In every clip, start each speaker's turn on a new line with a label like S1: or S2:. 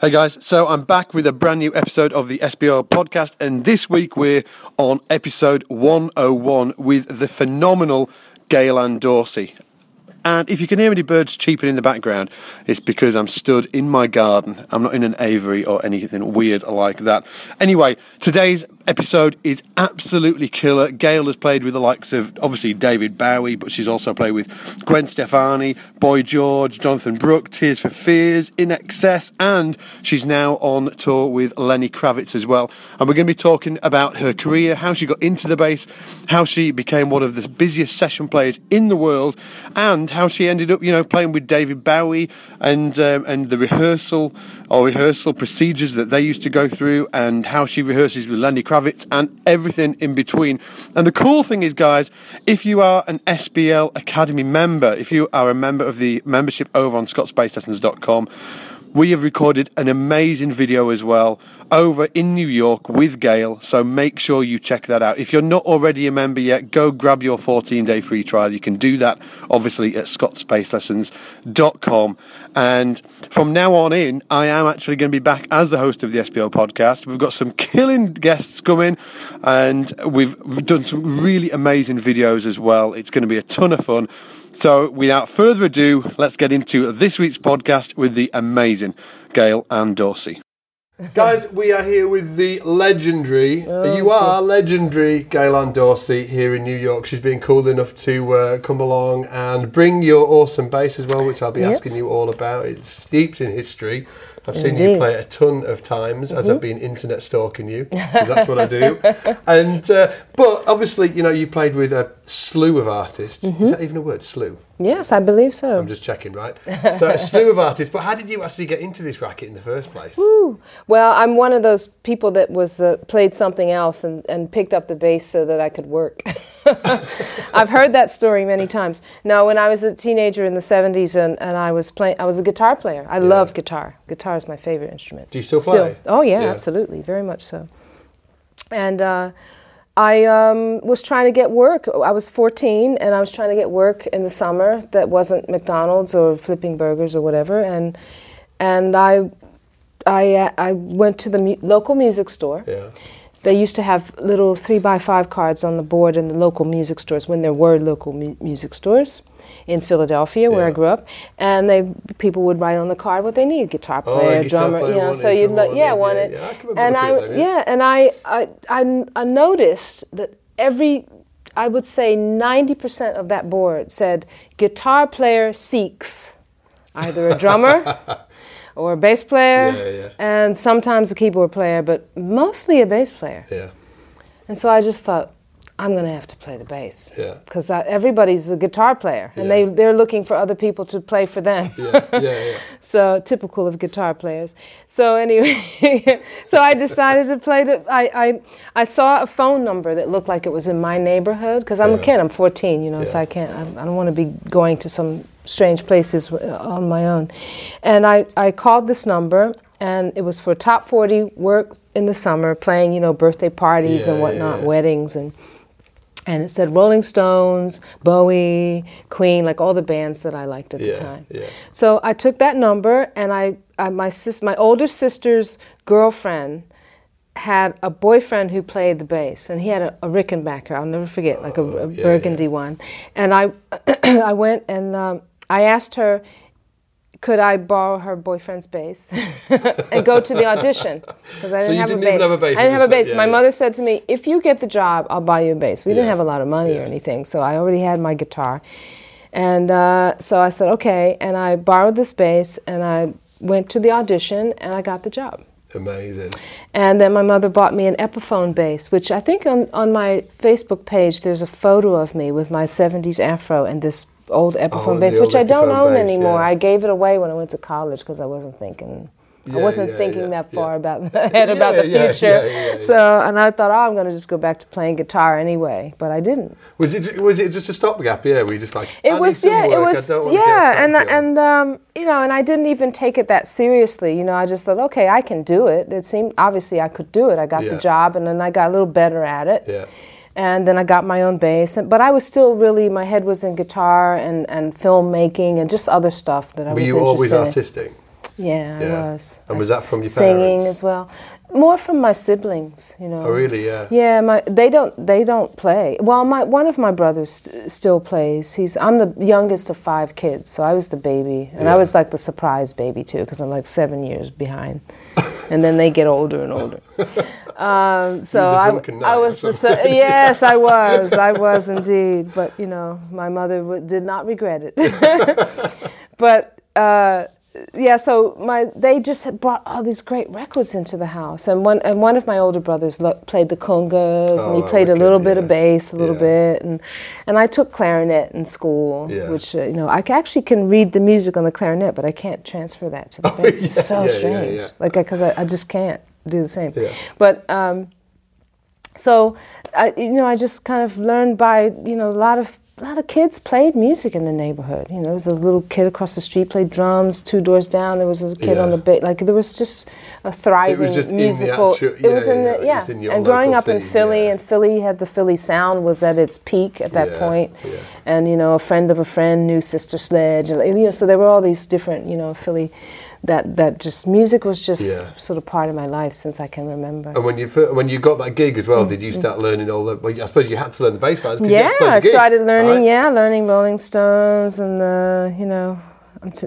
S1: Hey guys, so I'm back with a brand new episode of the SBL podcast, and this week we're on episode 101 with the phenomenal Gail Ann Dorsey. And if you can hear any birds cheeping in the background, it's because I'm stood in my garden. I'm not in an aviary or anything weird like that. Anyway, today's episode is absolutely killer. Gail has played with the likes of obviously David Bowie, but she's also played with Gwen Stefani, Boy George, Jonatha Brooke, Tears for Fears, INXS, and she's now on tour with Lenny Kravitz as well. And we're going to be talking about her career, how she got into the bass, how she became one of the busiest session players in the world, and how she ended up, you know, playing with David Bowie and um, and the rehearsal or rehearsal procedures that they used to go through, and how she rehearses with Lenny Kravitz and everything in between. And the cool thing is, guys, if you are an SBL Academy member, if you are a member of the membership over on scottsbasslessons.com, we have recorded an amazing video as well over in New York with Gail, so make sure you check that out. If you're not already a member yet, go grab your 14 day free trial. You can do that obviously at scottsbasslessons.com. And from now on in, I am actually going to be back as the host of the SBL podcast. We've got some killing guests coming, and we've done some really amazing videos as well. It's going to be a ton of fun. So, without further ado, let's get into this week's podcast with the amazing Gail Ann Dorsey. Guys, we are here with the legendary,
S2: Oh,
S1: you are legendary Gail Ann Dorsey here in New York. She's been cool enough to uh, come along and bring your awesome bass as well, which I'll be
S2: Yes.
S1: asking you all about. It's steeped in history. I've seen you play it a ton of times as I've been internet stalking you, because that's what I do. And uh, but obviously, you know, you played with a slew of artists. Is that even a word? Slew.
S2: Yes, I believe so.
S1: I'm just checking, right? So a slew of artists. But how did you actually get into this racket in the first place?
S2: Well, I'm one of those people that was uh, played something else and, and picked up the bass so that I could work. I've heard that story many times. Now, when I was a teenager in the 70s and, and I was playing, I was a guitar player. I loved guitar. Guitar is my favorite instrument.
S1: Do you still play?
S2: Oh yeah,
S1: Yeah.
S2: absolutely, very much so. And uh, I um, was trying to get work. I was 14, and I was trying to get work in the summer that wasn't McDonald's or flipping burgers or whatever. And and I I uh, I went to the mu- local music store.
S1: Yeah.
S2: They used to have little three by five cards on the board in the local music stores when there were local mu- music stores in Philadelphia, where I grew up, and they people would write on the card what they need: guitar
S1: Oh,
S2: player,
S1: guitar
S2: drummer,
S1: player
S2: you know. So you'd look, yeah,
S1: wanted,
S2: wanted,
S1: yeah, yeah, I
S2: and I
S1: at them, yeah.
S2: yeah, and I, I I I noticed that every I would say ninety percent of that board said guitar player seeks either a drummer. Or a bass player,
S1: Yeah, yeah.
S2: and sometimes a keyboard player, but mostly a bass player.
S1: Yeah.
S2: And so I just thought, I'm going to have to play the bass.
S1: Yeah.
S2: Because everybody's a guitar player, and
S1: Yeah.
S2: they, they're looking for other people to play for them.
S1: Yeah. Yeah. Yeah.
S2: so typical of guitar players. So anyway, so I decided to play the. I, I I saw a phone number that looked like it was in my neighborhood because I'm
S1: Yeah.
S2: a kid. I'm 14, you know, so I can't. I, I don't want to be going to some strange places on my own. And I I called this number. And it was for top 40 works in the summer, playing, you know, birthday parties
S1: Yeah,
S2: and whatnot,
S1: yeah.
S2: weddings, and and it said Rolling Stones, Bowie, Queen, like all the bands that I liked at
S1: Yeah,
S2: the time.
S1: yeah.
S2: So I took that number, and I, I my sis, my older sister's girlfriend had a boyfriend who played the bass, and he had a, a Rickenbacker. I'll never forget, like a, a
S1: Oh, yeah,
S2: burgundy one. And I, I went and um, I asked her, could I borrow her boyfriend's bass and go to the audition because I didn't
S1: you
S2: have
S1: didn't
S2: a
S1: have a bass
S2: I didn't have a bass.
S1: yeah,
S2: my
S1: yeah.
S2: mother said to me, "If you get the job, I'll buy you a bass." We didn't have a lot of money
S1: Yeah.
S2: or anything, so I already had my guitar. And uh, so I said, okay. And I borrowed this bass and I went to the audition and I got the job.
S1: Amazing.
S2: And then my mother bought me an Epiphone bass, which I think on, on my Facebook page there's a photo of me with my 70s afro and this old Epiphone
S1: the
S2: bass, which I don't own
S1: bass,
S2: anymore.
S1: yeah.
S2: I gave it away when I went to college because I wasn't thinking. I wasn't
S1: yeah,
S2: thinking
S1: yeah,
S2: that far
S1: yeah.
S2: about ahead
S1: Yeah,
S2: about the
S1: yeah,
S2: future.
S1: yeah, yeah, yeah.
S2: So, and I thought, oh, I'm going to just go back to playing guitar anyway, but I didn't.
S1: Was it was it just a stopgap? Yeah, were you just like
S2: It
S1: I
S2: was yeah,
S1: work,
S2: it was
S1: don't wanna get a
S2: yeah, and and um, you know, and I didn't even take it that seriously. You know, I just thought, okay, I can do it. It seemed obviously I could do it. I got
S1: Yeah.
S2: the job, and then I got a little better at it.
S1: yeah.
S2: And then I got my own bass, and, but I was still really my head was in guitar and and filmmaking and just other stuff that I
S1: Were
S2: was
S1: you always artistic?
S2: Yeah, I was.
S1: And
S2: I
S1: was that from your parents?
S2: singing
S1: parents?
S2: as well? More from my siblings, you know.
S1: Oh, really? Yeah.
S2: Yeah, my they don't they don't play. Well, my one of my brothers st- still plays. He's I'm the youngest of five kids, so I was the baby, and
S1: Yeah.
S2: I was like the surprise baby too, because I'm like seven years behind, and then they get older and older. Um, so I, I was the yes, I was, I was indeed. But you know, my mother w- did not regret it. but uh, yeah, so my they just had brought all these great records into the house, and one and one of my older brothers lo- played the congas, and he
S1: Oh,
S2: played a little bit of bass, a little
S1: Yeah.
S2: bit, and and I took clarinet in school,
S1: Yeah.
S2: which uh, you know I actually can read the music on the clarinet, but I can't transfer that to the
S1: Oh,
S2: bass. It's so strange, like because I, I just can't do the same. But um, so I, you know, I just kind of learned by you know a lot of a lot of kids played music in the neighborhood. You know, there was a little kid across the street played drums. Two doors down, there was a kid on the ba- like there was just a thriving
S1: just in the
S2: musical.
S1: actu-
S2: it was in
S1: yeah,
S2: the
S1: it
S2: yeah.
S1: in your
S2: and growing up in Philly,
S1: yeah.
S2: and Philly had the Philly sound was at its peak at that
S1: Yeah,
S2: point.
S1: yeah.
S2: And you know, a friend of a friend knew Sister Sledge, and you know, so there were all these different you know Philly. That that just music was just
S1: Yeah.
S2: sort of part of my life since I can remember.
S1: And when you when you got that gig as well,
S2: Mm,
S1: did you start learning all the? Well, I suppose you had to learn the bass lines.
S2: Yeah,
S1: had to play the
S2: I started learning.
S1: right?
S2: Yeah, learning Rolling Stones, and uh, you know,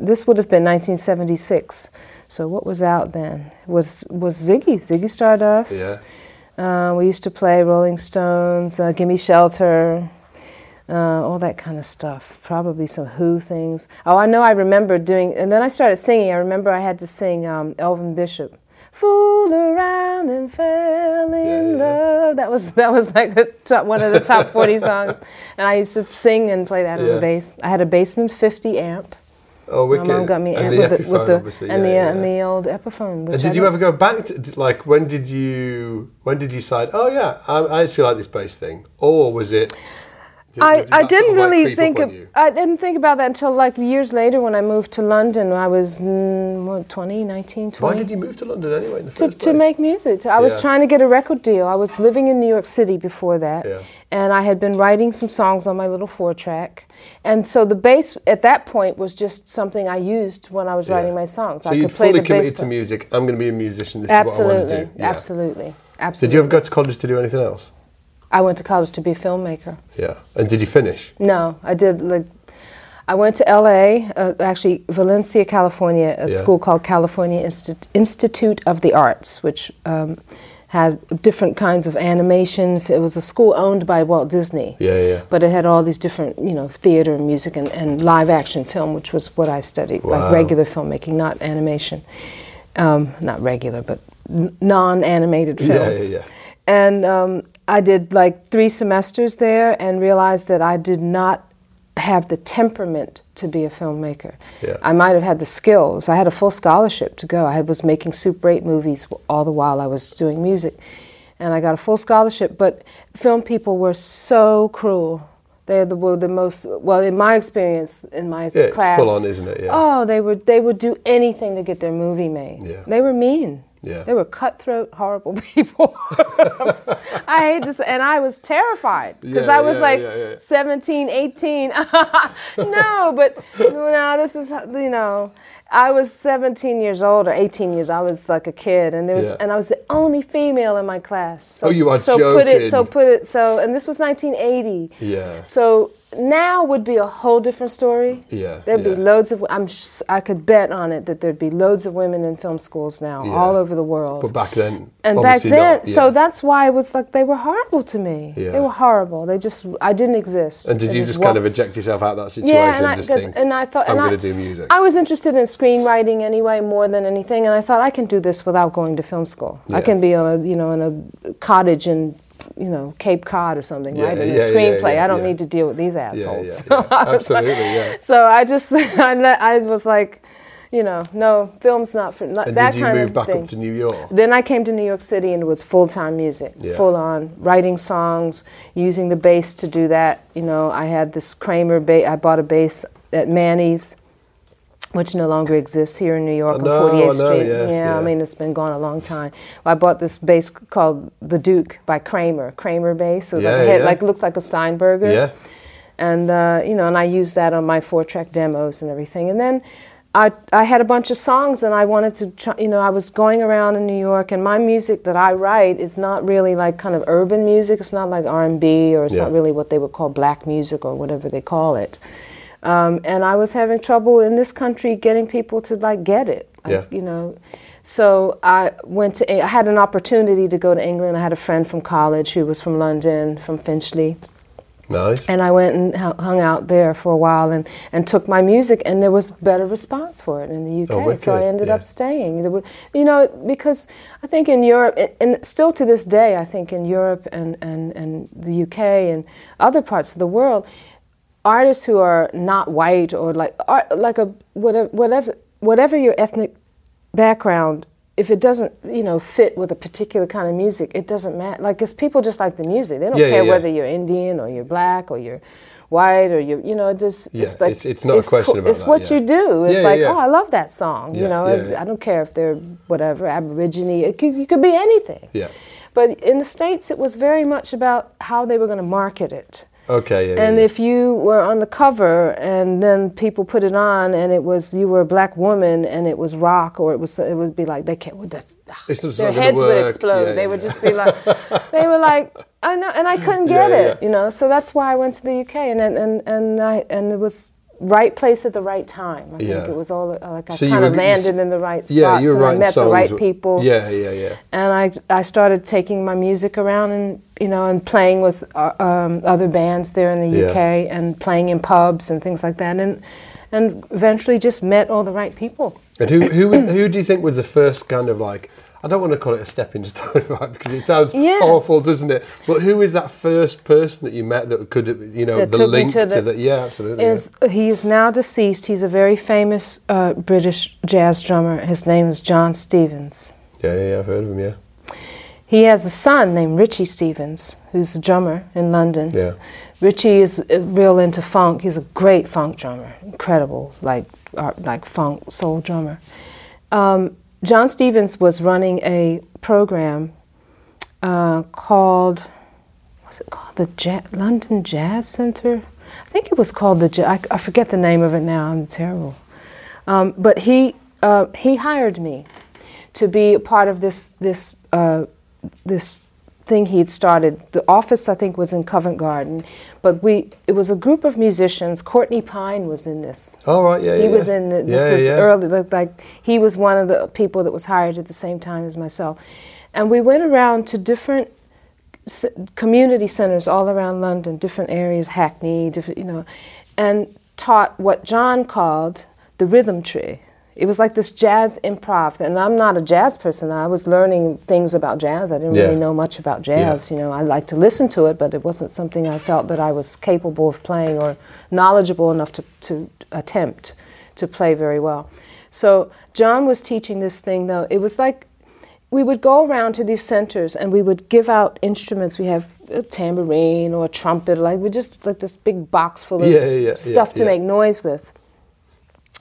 S2: this would have been 1976. So what was out then? Was was Ziggy? Ziggy Stardust.
S1: Yeah.
S2: Uh, we used to play Rolling Stones, uh, "Gimme Shelter," uh, all that kind of stuff. Probably some Who things. Oh, I know. I remember doing, and then I started singing. I remember I had to sing um, Elvin Bishop. Fool around and fell in
S1: Yeah, yeah.
S2: love. That was that was like the top, one of the top forty songs, and I used to sing and play that on the bass. I had a Bassman fifty amp.
S1: Oh, wicked.
S2: My mom got me
S1: and
S2: amp
S1: the
S2: with, the, with
S1: Epiphone,
S2: the
S1: obviously.
S2: and
S1: yeah,
S2: the
S1: yeah.
S2: uh, and the old Epiphone.
S1: And did you ever go back to like when did you when did you decide? Oh yeah, I, I actually like this bass thing, or was it? Did-
S2: I,
S1: did
S2: I didn't really think. I didn't think about that until like years later when I moved to London. I was mm, what, 20, 19, 20.
S1: Why did you move to London anyway in the
S2: to,
S1: first
S2: to
S1: place?
S2: make music. To- I was
S1: Yeah.
S2: trying to get a record deal. I was living in New York City before that,
S1: Yeah.
S2: and I had been writing some songs on my little four track. And so the bass at that point was just something I used when I was
S1: Yeah.
S2: writing my songs.
S1: So
S2: I
S1: you'd
S2: could play
S1: fully
S2: the bass.
S1: committed to music. I'm going to be a musician. This is what I want to do. Yeah.
S2: absolutely, absolutely.
S1: Did you ever go to college to do anything else?
S2: I went to college to be a filmmaker.
S1: Yeah. And did you finish?
S2: No, I did like. I went to LA, uh, actually Valencia, California, a
S1: Yeah.
S2: school called California Insti- Institute of the Arts, which um, had different kinds of animation. It was a school owned by Walt Disney.
S1: Yeah, yeah.
S2: But it had all these different, you know, theater, and music, and, and live action film, which was what I studied,
S1: Wow.
S2: like regular filmmaking, not animation. Um, not regular, but n- non-animated
S1: films. Yeah,
S2: yeah,
S1: yeah.
S2: And um, I did like three semesters there and realized that I did not have the temperament to be a filmmaker.
S1: Yeah.
S2: I might have had the skills. I had a full scholarship to go. I was making Super 8 movies all the while I was doing music. And I got a full scholarship, but film people were so cruel. They're the, were the most, well, in my experience, in my
S1: Yeah, it's
S2: class.
S1: full on, isn't it? Yeah.
S2: Oh, they would, they would do anything to get their movie made.
S1: Yeah.
S2: They were mean.
S1: Yeah.
S2: They were cutthroat, horrible people. I hate this, and I was terrified because
S1: Yeah,
S2: I was
S1: yeah,
S2: like
S1: yeah, yeah.
S2: 17, 18. no, but no, this is you know, I was 17 years old or 18 years. I was like a kid, and there was, and I was the only female in my class. So,
S1: Oh, you are
S2: so put it, so put it, so, and this was 1980.
S1: Yeah.
S2: So now would be a whole different story.
S1: Yeah,
S2: There'd
S1: yeah.
S2: be loads of. I'm. I could bet on it that there'd be loads of women in film schools now,
S1: Yeah.
S2: all over the world.
S1: But back then,
S2: and back then,
S1: not,
S2: so that's why it was like they were horrible to me.
S1: Yeah.
S2: They were horrible. They just. I didn't exist.
S1: And did
S2: They
S1: you just kind of eject yourself out of that situation?
S2: yeah, and I,
S1: just
S2: 'cause-
S1: think,
S2: and I thought,
S1: I'm going to do music.
S2: I was interested in screenwriting anyway, more than anything, and I thought I can do this without going to film school. I can be on a, you know, in a cottage in, you know, Cape Cod or something,
S1: Yeah,
S2: right? In
S1: yeah,
S2: a screenplay.
S1: yeah,
S2: I don't need to deal with these assholes.
S1: yeah,
S2: So. I was like-
S1: absolutely, yeah.
S2: So I just, I, I was like, you know, no, film's not for not,
S1: And
S2: that
S1: did you
S2: kind
S1: move
S2: of
S1: back
S2: thing.
S1: up to New York?
S2: Then I came to New York City and it was full time music,
S1: Yeah.
S2: full on writing songs, using the bass to do that. You know, I had this Kramer bass. I bought a bass at Manny's, which no longer exists here in New York on 48th
S1: I
S2: Street.
S1: yeah, yeah.
S2: I mean it's been gone a long time. I bought this bass called the Duke by Kramer, Kramer bass. So
S1: Yeah,
S2: like it
S1: yeah.
S2: like looked like a Steinberger
S1: Yeah.
S2: and uh, you know, and I used that on my four-track demos and everything. And then I, I had a bunch of songs and I wanted to, try, you know, I was going around in New York and my music that I write is not really like kind of urban music. It's not like R&B or it's
S1: Yeah.
S2: not really what they would call black music or whatever they call it. Um, and I was having trouble in this country getting people to like get it. Like,
S1: Yeah.
S2: You know, so I went to, I had an opportunity to go to England. I had a friend from college who was from London, from Finchley.
S1: Nice.
S2: And I went and hung out there for a while and, and took my music, and there was better response for it in the UK.
S1: Oh,
S2: so I ended
S1: yeah.
S2: up staying. You know, because I think in Europe, and- and still to this day, I think in Europe and, and, and the UK and other parts of the world, artists who are not white or like art, like a whatever whatever whatever your ethnic background if it doesn't you know fit with a particular kind of music it doesn't matter like because people just like the music they don't
S1: Yeah, yeah,
S2: care
S1: yeah.
S2: whether you're indian or you're black or you're white or you you know
S1: Yeah,
S2: it's like
S1: it's- it's not a question
S2: cool-
S1: about
S2: it's
S1: that,
S2: what
S1: yeah.
S2: you do it's
S1: Yeah, yeah,
S2: like
S1: yeah.
S2: oh i love that song
S1: Yeah,
S2: you know
S1: yeah, yeah.
S2: i don't care if they're whatever aborigine it could, it could be anything
S1: Yeah.
S2: but in the states it was very much about how they were going to market it
S1: Okay. Yeah.
S2: and
S1: yeah,
S2: if you were on the cover and then people put it on and it was you were a black woman and it was rock or it was it would be like they can't well, that's,
S1: ah, It's
S2: their heads would explode.
S1: Yeah,
S2: they
S1: yeah.
S2: would just be like they were like I know and I couldn't get
S1: Yeah,
S2: it,
S1: yeah.
S2: you know. So that's why I went to the UK and and and, and I and it was right place at the right time. I
S1: Yeah.
S2: think it was all uh, like I
S1: So
S2: kind of
S1: were- you s-
S2: landed in the right spots
S1: yeah, you were
S2: and I met the right people
S1: Yeah. Yeah. Yeah.
S2: and I, I started taking my music around and you know and playing with uh, um, other bands there in the
S1: Yeah.
S2: UK and playing in pubs and things like that and and eventually just met all the right people.
S1: And who who who do you think was the first kind of like I don't want to call it a stepping stone, right? Because it sounds
S2: Yeah.
S1: awful, doesn't it? But who is that first person that you met that could, you know,
S2: That
S1: the link
S2: to
S1: to,
S2: the-
S1: that? Yeah, absolutely.
S2: Is he is now deceased? He's a very famous uh, British jazz drummer. His name is John Stevens.
S1: yeah. yeah, yeah, I've heard of him. Yeah,
S2: He has a son named Richie Stevens, who's a drummer in London.
S1: yeah,
S2: Richie is uh, real into funk. He's a great funk drummer, incredible, like art, like funk soul drummer. Um, John Stevens was running a program uh, called, what's it called? The ja- London Jazz Center. I think it was called the. Ja- I, I forget the name of it now. I'm terrible. Um, but he uh, he hired me to be a part of this this uh, this thing he'd started. The office I think was in Covent Garden, but we it was a group of musicians. Courtney Pine was in this.
S1: All right. Yeah,
S2: He
S1: yeah.
S2: was in the, this
S1: yeah,
S2: was
S1: yeah.
S2: early like, like he was one of the people that was hired at the same time as myself, and we went around to different s- community centers all around London, different areas, Hackney, different you know, and taught what John called the rhythm tree. It was like this jazz improv, and I'm not a jazz person. I was learning things about jazz. I didn't
S1: Yeah.
S2: really know much about jazz. You know, I like to listen to it, but it wasn't something I felt that I was capable of playing or knowledgeable enough to, to attempt to play very well. So John was teaching this thing though. It was like we would go around to these centers and we would give out instruments. We have a tambourine or a trumpet, like we just like this big box full of
S1: Yeah, yeah, yeah,
S2: stuff
S1: yeah,
S2: to
S1: yeah.
S2: make noise with.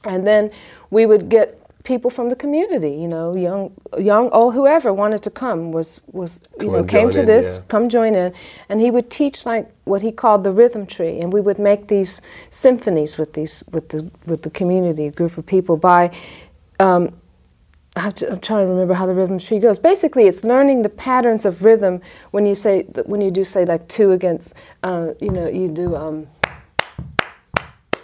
S2: And then we would get people from the community, you know, young, young, or whoever wanted to come was was you
S1: Come
S2: know came to
S1: in,
S2: this,
S1: yeah.
S2: come join in, and he would teach like what he called the rhythm tree, and we would make these symphonies with these with the with the community, a group of people by. Um, I have to, I'm trying to remember how the rhythm tree goes. Basically, it's learning the patterns of rhythm when you say when you do say like two against, uh, you know, you do. Um,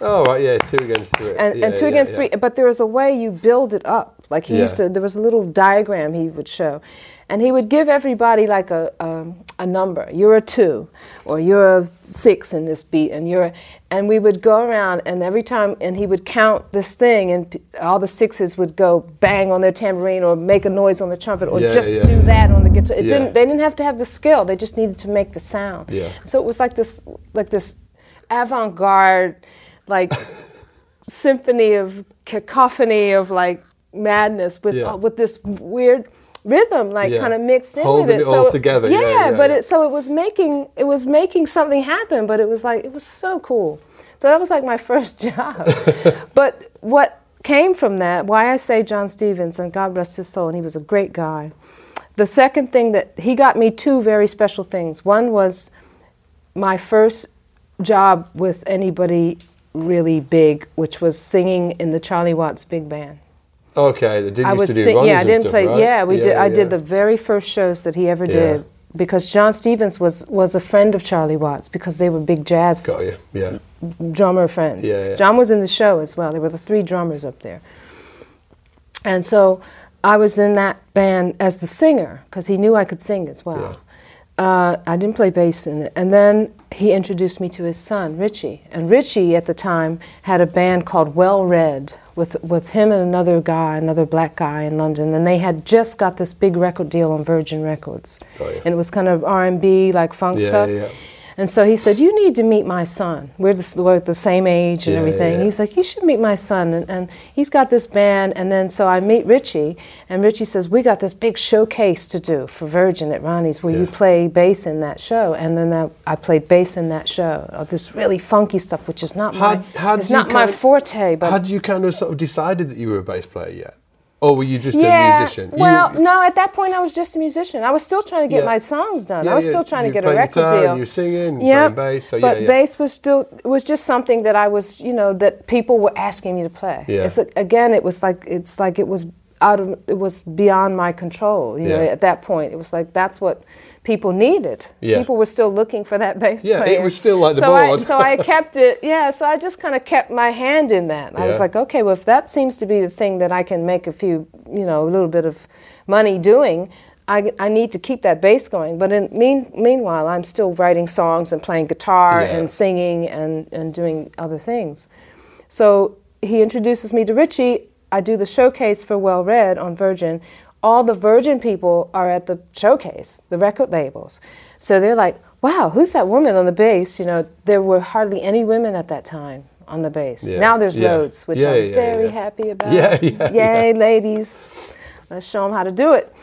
S1: Oh right, yeah, two against three.
S2: and,
S1: yeah,
S2: and two
S1: yeah,
S2: against
S1: yeah.
S2: three. But there was a way you build it up. Like he used to, there was a little diagram he would show, and he would give everybody like a um, a number. You're a two, or you're a six in this beat, and you're, a, and we would go around, and every time, and he would count this thing, and p- all the sixes would go bang on their tambourine, or make a noise on the trumpet, or just do that on the guitar. It didn't. They didn't have to have the skill. They just needed to make the sound.
S1: Yeah.
S2: So it was like this, like this avant-garde, like symphony of cacophony of like madness with
S1: Yeah.
S2: uh, with this weird rhythm like
S1: Yeah.
S2: kind of mixed in
S1: Holding
S2: with
S1: it
S2: it.
S1: all together. Yeah, yeah,
S2: but it so it was making it was making something happen, but it was like it was so cool. So that was like my first job. but what came from that, why I say John Stevens and God rest his soul, and he was a great guy. The second thing that he got me two very special things. One was my first job with anybody really big, which was singing in the Charlie Watts Big Band.
S1: Okay, they did
S2: I was
S1: to do
S2: sing- yeah, I didn't
S1: stuff,
S2: play.
S1: right?
S2: Yeah, we did. I
S1: yeah.
S2: did the very first shows that he ever
S1: Yeah.
S2: did because John Stevens was was a friend of Charlie Watts because they were big jazz
S1: Got you. Yeah.
S2: drummer friends.
S1: Yeah, yeah.
S2: John was in the show as well. There were the three drummers up there. And so I was in that band as the singer because he knew I could sing as well. Uh, I didn't play bass in it. And then he introduced me to his son, Richie. And Richie at the time had a band called Well Red with, with him and another guy, another black guy in London. And they had just got this big record deal on Virgin Records.
S1: Got you.
S2: And it was kind of R&B, like funk
S1: Yeah,
S2: stuff.
S1: yeah.
S2: And so he said, "You need to meet my son. We're the, we're the same age and
S1: Yeah,
S2: everything."
S1: yeah.
S2: He's like, "You should meet my son." And, and he's got this band. And then so I meet Richie, and Richie says, "We got this big showcase to do for Virgin at Ronnie's. Will you play bass in that show?" And then that, I played bass in that show. Of this really funky stuff, which is not
S1: Had-
S2: my
S1: had
S2: it's not my forte. But
S1: Had you kind of sort of decided that you were a bass player yet, or were you just
S2: yeah,
S1: a musician? You-
S2: well, no. At that point, I was just a musician. I was still trying to get
S1: Yeah.
S2: my songs done.
S1: Yeah,
S2: I was still trying
S1: You
S2: to get a record
S1: guitar and
S2: deal.
S1: you were singing,
S2: yeah,
S1: playing bass, so
S2: but bass was still was just something that I was, you know, that people were asking me to play.
S1: Yeah.
S2: It's like, again, it was like it's like it was out of it was beyond my control. You know,
S1: Yeah.
S2: at that point, it was like that's what people needed.
S1: Yeah.
S2: People were still looking for that bass
S1: Yeah, it was still like the
S2: so I,
S1: board.
S2: so I kept it. Yeah, so I just kind of kept my hand in that. Yeah. I was like, okay, well, if that seems to be the thing that I can make a few, you know, a little bit of money doing, I, I need to keep that bass going. But in mean, meanwhile, I'm still writing songs and playing guitar
S1: Yeah.
S2: and singing and, and doing other things. So he introduces me to Richie. I do the showcase for Well Red on Virgin. All the Virgin people are at the showcase, the record labels. So they're like, wow, who's that woman on the bass? You know, there were hardly any women at that time on the bass.
S1: Yeah.
S2: Now there's
S1: Yeah.
S2: loads, which
S1: Yeah,
S2: I'm very happy about.
S1: Yeah, yeah,
S2: Yay, ladies. Let's show them how to do it.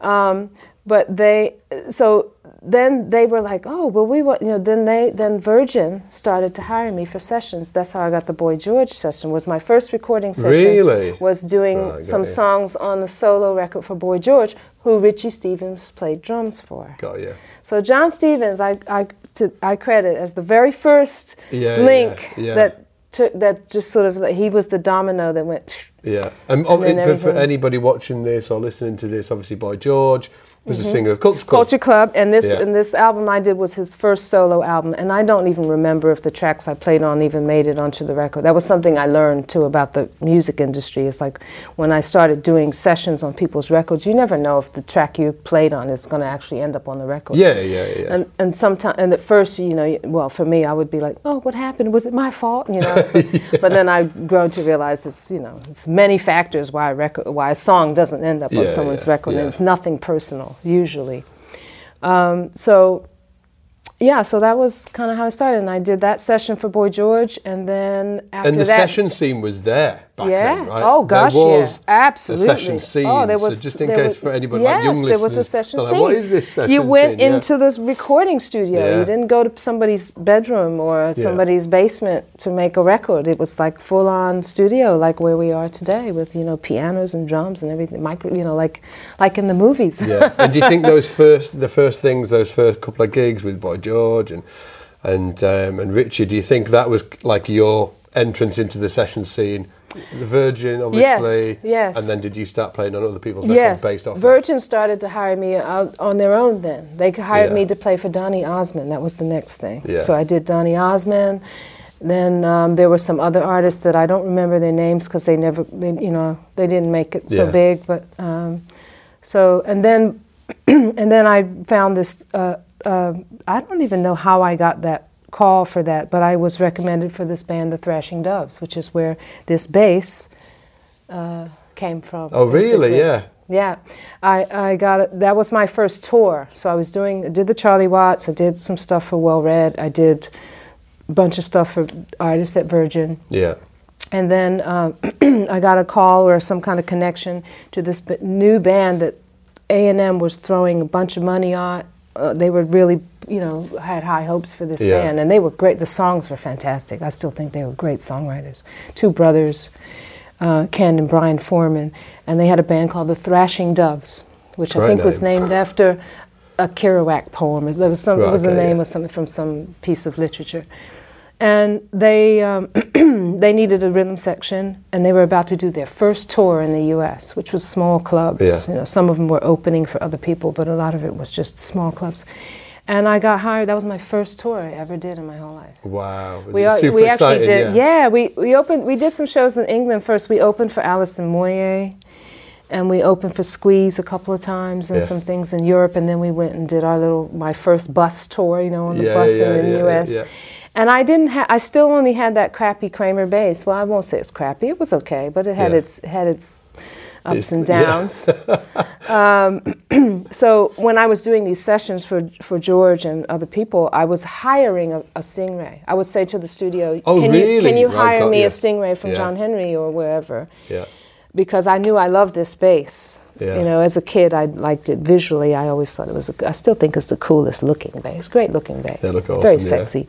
S2: Um, but they, so then they were like, oh, well, we want, you know, then they, then Virgin started to hire me for sessions. That's how I got the Boy George session. Was my first recording session.
S1: Really?
S2: Was doing
S1: Oh,
S2: some
S1: you.
S2: songs on the solo record for Boy George, who Richie Stevens played drums for.
S1: Got you.
S2: So John Stevens, I, I, to, I credit as the very first
S1: Yeah,
S2: link
S1: yeah, yeah.
S2: that took, that just sort of he was the domino that went.
S1: Yeah, and, oh, but for anybody watching this or listening to this, obviously, Boy George was a singer of Culture Club.
S2: Mm-hmm. Culture Club, and this
S1: Yeah.
S2: and this album I did was his first solo album, and I don't even remember if the tracks I played on even made it onto the record. That was something I learned too about the music industry. It's like when I started doing sessions on people's records, you never know if the track you played on is going to actually end up on the record.
S1: Yeah, yeah, yeah.
S2: And and sometimes and at first, you know, well, for me, I would be like, "Oh, what happened? Was it my fault?" You know. Like- But then I've grown to realize it's you know, it's many factors why a record, why a song doesn't end up on someone's
S1: yeah,
S2: record,
S1: yeah.
S2: and it's nothing personal usually. Um, so. Yeah, so that was kind of how I started, and I did that session for Boy George, and then after
S1: and the
S2: that,
S1: session scene was there back
S2: yeah.
S1: then, right?
S2: Oh gosh,
S1: there was
S2: yeah. Absolutely.
S1: a session scene.
S2: Oh, there was.
S1: so just in case
S2: was-
S1: for anybody
S2: yes,
S1: like young listeners,
S2: there was a session
S1: like,
S2: scene.
S1: what is this session scene?
S2: You went
S1: scene? Yeah.
S2: into this recording studio.
S1: Yeah.
S2: You didn't go to somebody's bedroom or somebody's basement to make a record. It was like full on studio, like where we are today, with you know pianos and drums and everything. Micro, you know, like like in the movies.
S1: yeah. And do you think those first, the first things, those first couple of gigs with Boy George and and um, and Richard, do you think that was like your entrance into the session scene? The Virgin, obviously.
S2: yes. yes.
S1: And then did you start playing on other people's records
S2: Yes,
S1: based off that?
S2: Virgin started to hire me out on their own. Then they hired
S1: Yeah.
S2: me to play for Donny Osmond. That was the next thing.
S1: Yeah.
S2: So I did Donny Osmond. Then um, there were some other artists that I don't remember their names because they never, they, you know, they didn't make it so
S1: Yeah.
S2: big. But um, so and then and then I found this. Uh, uh, I don't even know how I got that call for that, but I was recommended for this band, the Thrashing Doves, which is where this bass uh, came from.
S1: Oh, really? Yeah.
S2: Yeah, I, I got it. That was my first tour. So I was doing, I did the Charlie Watts, I did some stuff for Well Red, I did a bunch of stuff for artists at Virgin.
S1: Yeah.
S2: And then um, I got a call or some kind of connection to this new band that A&M was throwing a bunch of money on. Uh, they were really, you know, had high hopes for this
S1: Yeah.
S2: band, and they were great. The songs were fantastic. I still think they were great songwriters. Two brothers, uh, Ken and Brian Foreman, and they had a band called the Thrashing Doves, which I
S1: Great
S2: think was named after a Kerouac poem. There was some.
S1: Right,
S2: it was the name
S1: yeah.
S2: of something from some piece of literature, and they um, they needed a rhythm section, and they were about to do their first tour in the U.S., which was small clubs.
S1: Yeah.
S2: You know, some of them were opening for other people, but a lot of it was just small clubs. And I got hired. That was my first tour I ever did in my whole life.
S1: Wow. Was
S2: We,
S1: it super
S2: we actually
S1: exciting?
S2: did. Yeah. we we opened. We did some shows in England first. We opened for Alison Moyet, and we opened for Squeeze a couple of times and
S1: Yeah.
S2: some things in Europe. And then we went and did our little my first bus tour. You know, on the
S1: Yeah,
S2: bus
S1: yeah,
S2: in the
S1: yeah,
S2: U.S.
S1: yeah.
S2: And I didn't have. I still only had that crappy Kramer bass. Well, I won't say it's crappy. It was okay, but it had
S1: Yeah.
S2: its had its ups
S1: It's-
S2: and
S1: yeah.
S2: downs. um, so when I was doing these sessions for for George and other people, I was hiring a, a stingray. I would say to the studio,
S1: Oh,
S2: "Can you
S1: really?
S2: can you
S1: Right,
S2: hire
S1: got
S2: me
S1: you.
S2: a stingray from
S1: Yeah.
S2: John Henry or wherever?"
S1: Yeah.
S2: Because I knew I loved this bass.
S1: Yeah.
S2: You know, as a kid, I liked it visually. I always thought it was. A, I still think it's the coolest looking bass. Great looking bass.
S1: They look
S2: Very
S1: awesome, yeah.
S2: sexy.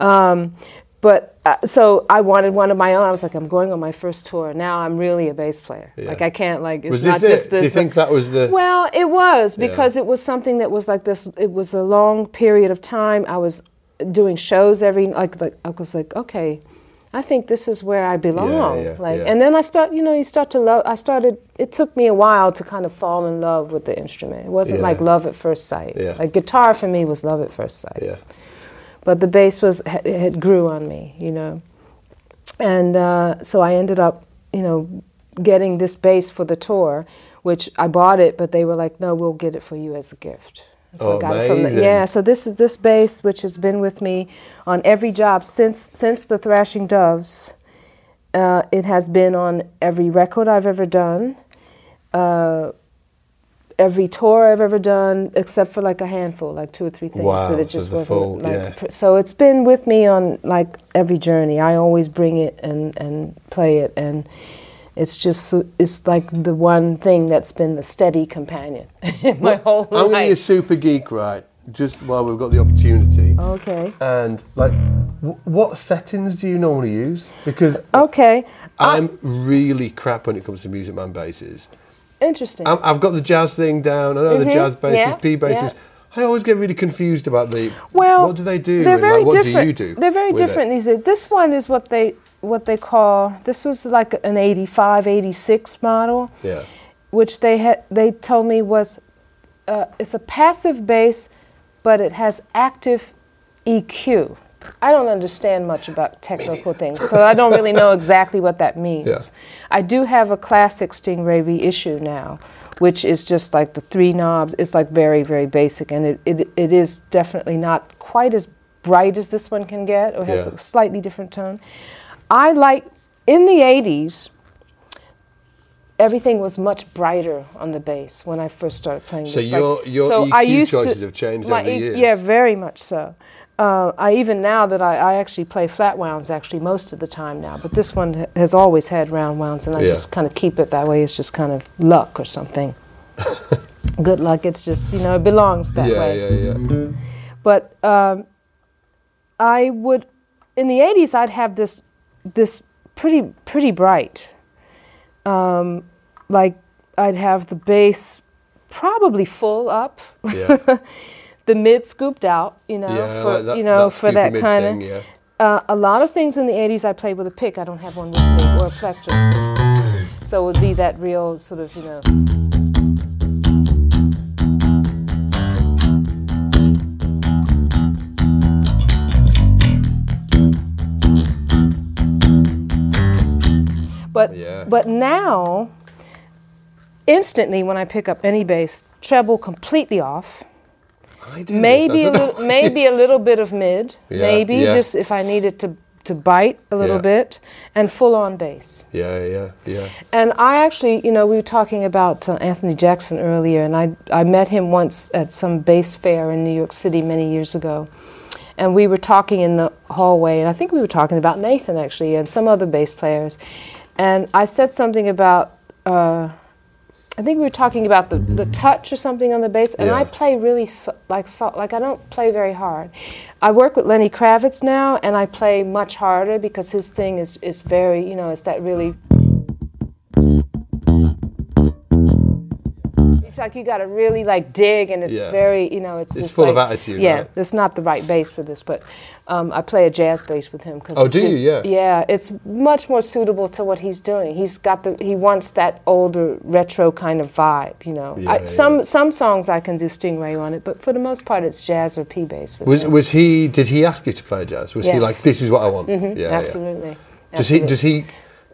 S2: Um, but uh, so I wanted one of my own. I was like, I'm going on my first tour. Now I'm really a bass player.
S1: Yeah.
S2: Like I can't like. It's
S1: Was
S2: not
S1: this
S2: just
S1: it? Do you
S2: this.
S1: think that was the?
S2: Well, it was
S1: Yeah.
S2: because it was something that was like this. It was a long period of time. I was doing shows every like like I was like okay. I think this is where I belong.
S1: yeah,
S2: like,
S1: yeah.
S2: and then I start, you know, you start to love. I started. It took me a while to kind of fall in love with the instrument. It wasn't
S1: Yeah.
S2: like love at first sight.
S1: Yeah.
S2: Like guitar for me was love at first sight
S1: yeah.
S2: but the bass was it, had grew on me, you know, and uh, so I ended up, you know, getting this bass for the tour, which I bought it, but they were like, no, we'll get it for you as a gift. So
S1: Oh,
S2: I got it from the, yeah. So this is this bass, which has been with me on every job since since the Thrashing Doves. Uh, it has been on every record I've ever done. Uh, every tour I've ever done, except for like a handful, like two or three things
S1: Wow,
S2: that it just
S1: the
S2: wasn't
S1: full-
S2: like.
S1: yeah.
S2: pr- So it's been with me on like every journey. I always bring it and and play it, and it's just it's like the one thing that's been the steady companion in my whole
S1: life. I'm to be a super geek, right? Just while we've got the opportunity.
S2: Okay.
S1: And like, w- what settings do you normally use? Because
S2: Okay. I-
S1: I'm really crap when it comes to Music Man basses.
S2: interesting.
S1: I'm, I've got the jazz thing down. I know the jazz basses,
S2: Mm-hmm. yeah,
S1: P basses. I always get really confused about the.
S2: Well,
S1: what do they do?
S2: They're very
S1: like, what
S2: different.
S1: do you do?
S2: They're very different these days. This one is what they what they call. This was like an 85, 86 model,
S1: Yeah.
S2: which they had. They told me was uh, it's a passive bass, but it has active EQ. I don't understand much about technical things, so I don't really know exactly what that means.
S1: Yeah.
S2: I do have a classic Stingray reissue now, which is just like the three knobs. It's like very, very basic, and it, it, it is definitely not quite as bright as this one can get, or has
S1: Yeah.
S2: a slightly different tone. I like, in the 80s, everything was much brighter on the bass when I first started playing
S1: So
S2: this.
S1: your- your
S2: so
S1: EQ
S2: I used to-
S1: choices have changed over the years.
S2: Yeah, very much so. Uh, I even now that I, I actually play flat wounds actually most of the time now, but this one has always had round wounds, and I
S1: Yeah.
S2: just kind of keep it that way. It's just kind of luck or something. Good luck. It's just you know it belongs that
S1: yeah,
S2: way.
S1: yeah, yeah.
S2: But um, I would, in the '80s, I'd have this this pretty pretty bright. Um, like I'd have the bass probably full up,
S1: Yeah,
S2: the mid scooped out. You know,
S1: yeah
S2: for
S1: like that,
S2: you know
S1: that
S2: for that kind
S1: thing,
S2: of.
S1: Yeah.
S2: Uh, a lot of things in the 80s I played with a pick. I don't have one with me, or a plectrum. So it would be that real sort of, you know. But
S1: Yeah.
S2: but now, instantly when I pick up any bass, treble completely off.
S1: I do this,
S2: Maybe a little, maybe a little bit of mid.
S1: Yeah,
S2: maybe
S1: yeah.
S2: just if I needed to to bite a little
S1: Yeah.
S2: bit, and full on bass.
S1: Yeah, yeah, yeah.
S2: And I actually, you know, we were talking about uh, Anthony Jackson earlier, and I I met him once at some bass fair in New York City many years ago. And we were talking in the hallway, and I think we were talking about Nathan actually, and some other bass players. And I said something about, uh, I think we were talking about the, the touch or something on the bass, and I play really so, like so, like I don't play very hard. I work with Lenny Kravitz now, and I play much harder because his thing is is very, you know, it's that really It's like you got to really like dig, and it's
S1: Yeah.
S2: very, you know, it's
S1: It's
S2: just
S1: full of attitude,
S2: Yeah,
S1: right?
S2: it's not the right bass for this, but um, I play a jazz bass with him because.
S1: Oh, do you? Yeah.
S2: Yeah, it's much more suitable to what he's doing. He's got the he wants that older retro kind of vibe, you know.
S1: Yeah,
S2: I,
S1: yeah.
S2: some some songs I can do stingray on it, but for the most part it's jazz or P bass with
S1: Was
S2: him.
S1: was he? Did he ask you to play jazz? Was he like, "This is what I want"? Yeah, yeah.
S2: Absolutely.
S1: Does he?
S2: Absolutely.
S1: Does he?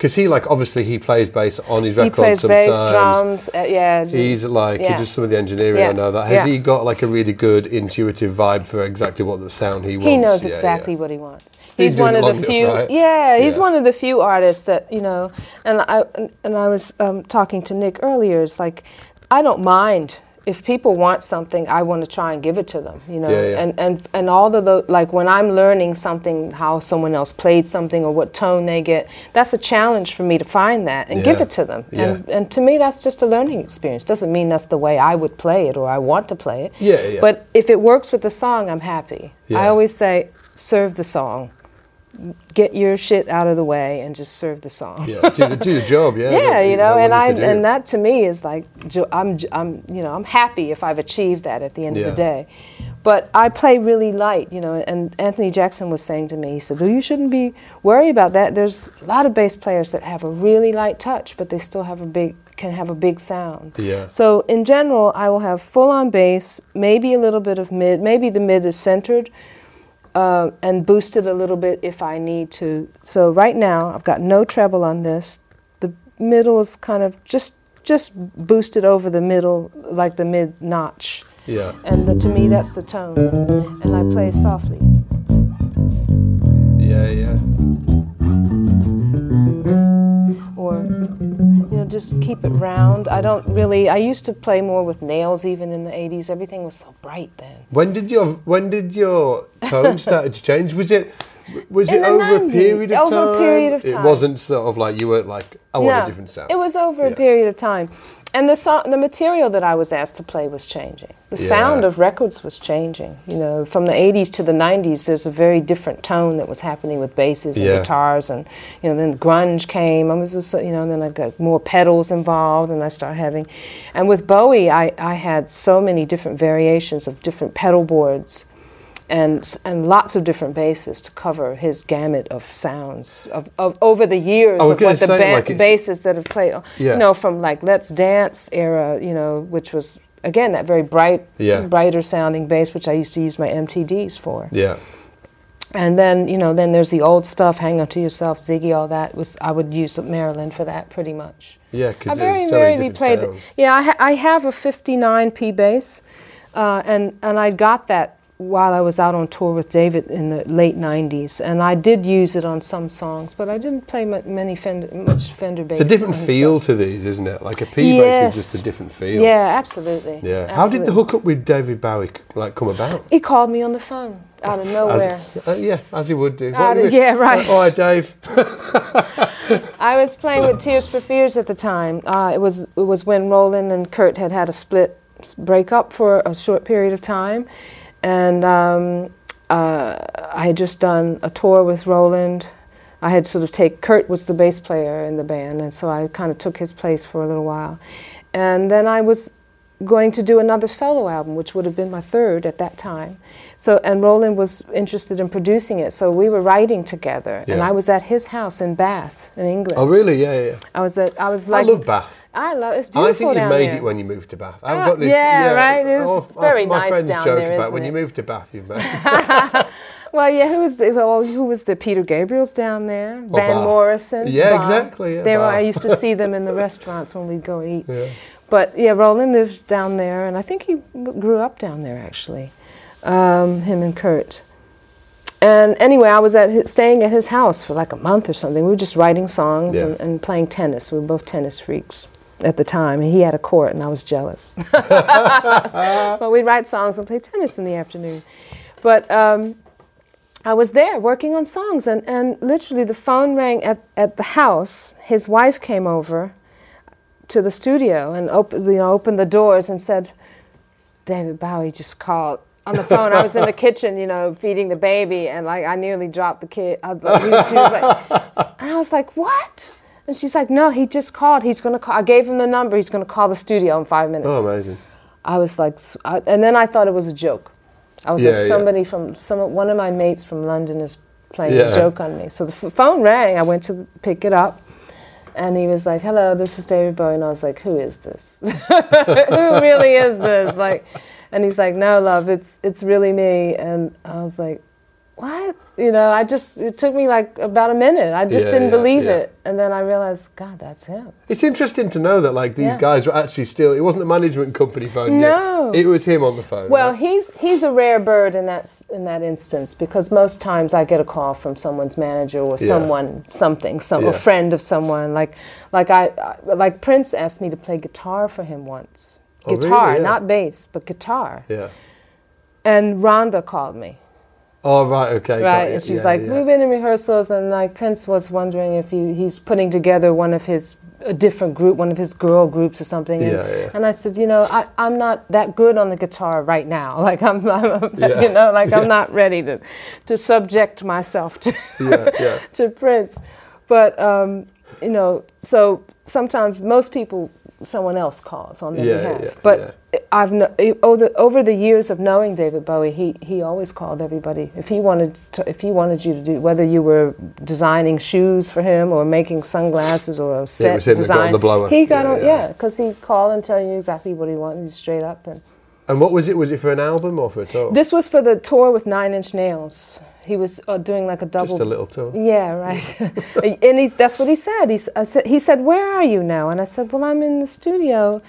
S1: Because he like obviously he plays bass on his records He
S2: plays
S1: sometimes.
S2: bass, drums, uh, yeah.
S1: He's like he
S2: yeah.
S1: does some of the engineering. I know that. Has
S2: Yeah.
S1: he got like a really good intuitive vibe for exactly what the sound he wants?
S2: He knows
S1: Yeah, yeah.
S2: exactly what he wants.
S1: He's
S2: He's, one of the
S1: enough,
S2: few.
S1: right?
S2: Yeah, he's
S1: Yeah.
S2: one of the few artists that you know. And I and I was um, talking to Nick earlier. It's like I don't mind if people want something. I want to try and give it to them. You know,
S1: Yeah, yeah.
S2: and and and all of the like when I'm learning something, how someone else played something or what tone they get. That's a challenge for me to find that and give it to them.
S1: Yeah.
S2: And and to me, that's just a learning experience. Doesn't mean that's the way I would play it or I want to play it.
S1: Yeah, yeah.
S2: But if it works with the song, I'm happy.
S1: Yeah.
S2: I always say, serve the song. Get your shit out of the way and just serve the song.
S1: Yeah, do the, do the job. Yeah,
S2: Yeah, you know, and I
S1: you to do
S2: and that to me is like I'm I'm you know I'm happy if I've achieved that at the end
S1: Yeah.
S2: of the day, but I play really light, you know. And Anthony Jackson was saying to me, he said, "Well, you shouldn't be worried about that. There's a lot of bass players that have a really light touch, but they still have a big can have a big sound.
S1: Yeah.
S2: So in general, I will have full on bass, maybe a little bit of mid, maybe the mid is centered, uh, and it a little bit if I need to. So right now, I've got no treble on this. The middle is kind of just just boosted over the middle, like the mid notch.
S1: Yeah,
S2: And the, to me, that's the tone. And I play softly.
S1: yeah, yeah.
S2: Just keep it round i don't really i used to play more with nails even in the 80s everything was so bright then
S1: When did your when did your tone start to change? Was it was
S2: In
S1: it over a period of time?
S2: over a period of time.
S1: It wasn't sort of like you weren't like I want
S2: No,
S1: a different sound.
S2: it was over
S1: Yeah.
S2: a period of time and the song the material that i was asked to play was changing the
S1: Yeah.
S2: sound of records was changing you know from the 80s to the 90s there's a very different tone that was happening with basses and
S1: Yeah.
S2: guitars and you know then grunge came i was just, you know and then i got more pedals involved and i started having and with bowie i, I had so many different variations of different pedal boards and and lots of different basses to cover his gamut of sounds of, of over the years
S1: I
S2: of what the ba-
S1: like,
S2: basses that have played
S1: Yeah.
S2: you know from like Let's Dance era you know which was again that very bright
S1: Yeah.
S2: brighter sounding bass which I used to use my MTDs for
S1: yeah,
S2: and then you know then there's the old stuff Hang On to Yourself Ziggy all that was I would use Maryland for that pretty much
S1: yeah.
S2: I
S1: Because
S2: very
S1: so
S2: rarely played.
S1: sounds.
S2: Yeah, I, ha- I have a 59 P bass, uh, and and I got that while I was out on tour with David in the late 90s, and I did use it on some songs, but I didn't play many Fender, much Fender bass.
S1: It's a different feel
S2: stuff.
S1: to these, isn't it? Like a P bass is just a different feel.
S2: Yeah, absolutely.
S1: Yeah. How did the
S2: absolutely.
S1: hookup with David Bowie like come about?
S2: He called me on the phone out of nowhere.
S1: As, uh, yeah, as he would do.
S2: Out of- yeah, right.
S1: All right, Dave.
S2: I was playing with Tears for Fears at the time. Uh, it was it was when Roland and Curt had had a split break up for a short period of time, and um, uh, I had just done a tour with Roland. I had sort of take Curt was the bass player in the band, and so I kind of took his place for a little while, and then I was going to do another solo album, which would have been my third at that time. So, and Roland was interested in producing it, so we were writing together, and I was at his house in Bath, in England.
S1: Oh, really? Yeah, yeah.
S2: I was at, I was like,
S1: I love Bath.
S2: I love it's beautiful
S1: I think you made
S2: there.
S1: it when you moved to Bath. I've
S2: Ah,
S1: got this.
S2: yeah, right? It's
S1: all-
S2: very
S1: my
S2: nice
S1: friends
S2: down
S1: joke
S2: there,
S1: about when you moved to Bath, you've moved.
S2: Well, yeah, who was the well, who was the Peter Gabriel's down there? Van
S1: Bath.
S2: Morrison.
S1: Yeah,
S2: Bob.
S1: exactly, yeah,
S2: they were. I used to see them in the restaurants when we'd go eat.
S1: Yeah.
S2: But yeah, Roland lived down there, and I think he grew up down there actually. Um, him and Curt. And anyway, I was at his, staying at his house for like a month or something. We were just writing songs
S1: Yeah.
S2: and, and playing tennis. We were both tennis freaks at the time, and he had a court, and I was jealous. but we'd write songs and play tennis in the afternoon. But um, I was there working on songs, and, and literally the phone rang at, at the house. His wife came over to the studio and opened, you know, opened the doors and said, David Bowie just called on the phone. I was in the kitchen, you know, feeding the baby, and like I nearly dropped the kid. I, like, she was like, and I was like, what? And she's like, no, he just called. He's going to call. I gave him the number. He's going to call the studio in five minutes.
S1: Oh, amazing.
S2: I was like, I, and then I thought it was a joke. I was
S1: Yeah,
S2: like,
S1: yeah.
S2: somebody from some one of my mates from London is playing
S1: Yeah.
S2: a joke on me. So the phone rang. I went to pick it up, and he was like, "Hello, this is David Bowie." And I was like, "Who is this? Who really is this?" Like, and he's like, "No, love, it's it's really me." And I was like, "What?" You know, I just it took me like about a minute. I just
S1: Yeah,
S2: didn't
S1: yeah,
S2: believe
S1: yeah.
S2: it, and then I realized, God, that's him.
S1: It's interesting to know that like these guys were actually still. It wasn't the management company phone.
S2: No.
S1: It was him on the phone.
S2: Well,
S1: right?
S2: he's he's a rare bird in that in that instance because most times I get a call from someone's manager or someone something some a friend of someone like like I, like Prince asked me to play guitar for him once.
S1: Oh, really?
S2: Guitar, not bass, but guitar.
S1: yeah.
S2: And Rhonda called me,
S1: Oh right, okay.
S2: right? And she's
S1: yeah,
S2: like,
S1: yeah.
S2: "We've been in rehearsals, and like Prince was wondering if he, he's putting together one of his a different group, one of his girl groups or something." And,
S1: Yeah, yeah.
S2: and I said, "You know, I, I'm not that good on the guitar right now. Like I'm, I'm
S1: Yeah.
S2: you know, like I'm not ready to to subject myself to
S1: Yeah, yeah.
S2: to Prince." But um, you know, so sometimes most people someone else calls on their
S1: Yeah,
S2: behalf.
S1: yeah,
S2: but I've over the, years of knowing David Bowie, he he always called everybody if he wanted to, if he wanted you to do whether you were designing shoes for him or making sunglasses or a set
S1: got
S2: design.
S1: on the blower.
S2: He got
S1: Yeah,
S2: on,
S1: yeah.
S2: yeah, because he called and tell you exactly what he wanted straight up. And
S1: And what was it? Was it for an album or for a tour?
S2: this was for the tour with Nine Inch Nails. He was uh, doing like a double.
S1: Just a little tour.
S2: Yeah, right. and he's, that's what he said. He's, I said. He said, "Where are you now?" And I said, "Well, I'm in the studio,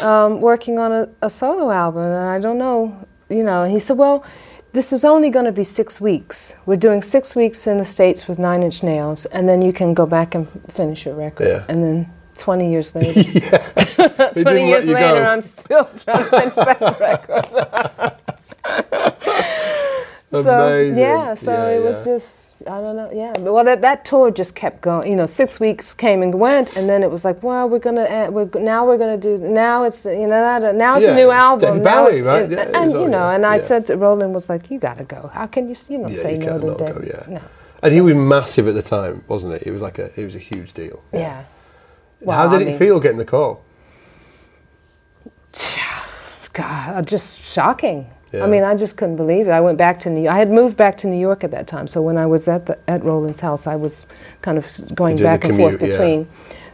S2: um, working on a, a solo album, and I don't know, you know." And he said, "Well, this is only going to be six weeks. We're doing six weeks in the states with Nine Inch Nails, and then you can go back and finish your record."
S1: Yeah.
S2: And then. 20 years later.
S1: He
S2: 20 years later,
S1: go.
S2: I'm still trying to finish that record. So
S1: Amazing.
S2: yeah, so
S1: Yeah,
S2: it was just I don't know. Yeah, well, that that tour just kept going. You know, six weeks came and went, and then it was like, well, we're gonna uh, we're now we're gonna do now it's the- you know that- now it's
S1: Yeah,
S2: a new album.
S1: David
S2: now
S1: Bowie, right?
S2: And,
S1: Yeah,
S2: and, you know,
S1: yeah,
S2: and I said to Roland was like, you gotta go. How can you you
S1: Yeah,
S2: say
S1: you
S2: no
S1: can't
S2: to
S1: not go, yeah.
S2: No.
S1: And he was massive at the time, wasn't it? It was like a, it was a huge deal.
S2: Yeah.
S1: How
S2: Well,
S1: did
S2: I
S1: it
S2: mean-
S1: feel getting the call?
S2: God, just shocking.
S1: Yeah.
S2: I mean, I just couldn't believe it. I went back to New. I had moved back to New York at that time, so when I was at the at Roland's house, I was kind of going back and forth
S1: commute, yeah.
S2: between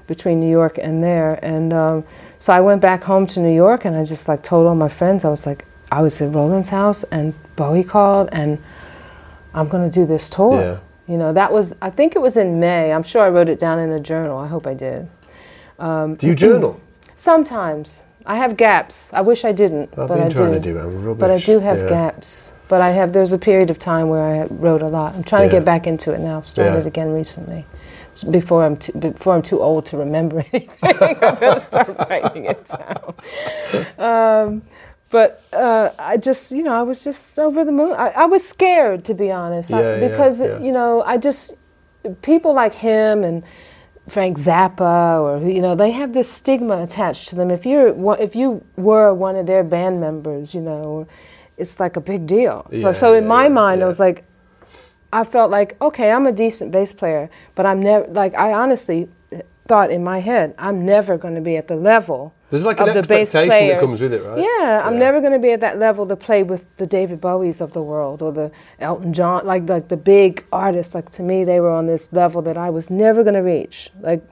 S2: between New York and there, and um, so I went back home to New York, and I just like told all my friends, I was like, I was at Roland's house, and Bowie called, and I'm going to do this tour.
S1: Yeah.
S2: You know, that was I think it was in May. I'm sure I wrote it down in a journal. I hope I did.
S1: Do you journal?
S2: Sometimes I have gaps. I wish I didn't,
S1: I've
S2: but
S1: been
S2: I
S1: trying
S2: do.
S1: to do it. I'm rubbish.
S2: But I do have
S1: yeah.
S2: gaps. But I have. There's a period of time where I wrote a lot. I'm trying to get back into it now. I've started
S1: Yeah.
S2: again recently. Before I'm too, before I'm too old to remember anything, I'm gonna start writing it down. Um, but uh, I just, you know, I was just over the moon. I, I was scared, to be honest, I-
S1: Yeah, yeah,
S2: because
S1: yeah.
S2: you know, I just people like him and Frank Zappa or you know they have this stigma attached to them. If you're if you were one of their band members, you know, it's like a big deal. so
S1: Yeah,
S2: so in
S1: yeah,
S2: my mind,
S1: yeah.
S2: I was like, I felt like okay, I'm a decent bass player, but I'm never like I honestly thought in my head I'm never going to be at the level.
S1: There's like
S2: of
S1: an
S2: the bass
S1: expectation that comes with it, right?
S2: Yeah, I'm
S1: Yeah.
S2: never going to be at that level to play with the David Bowies of the world or the Elton John, like like the big artists. Like to me, they were on this level that I was never going to reach. Like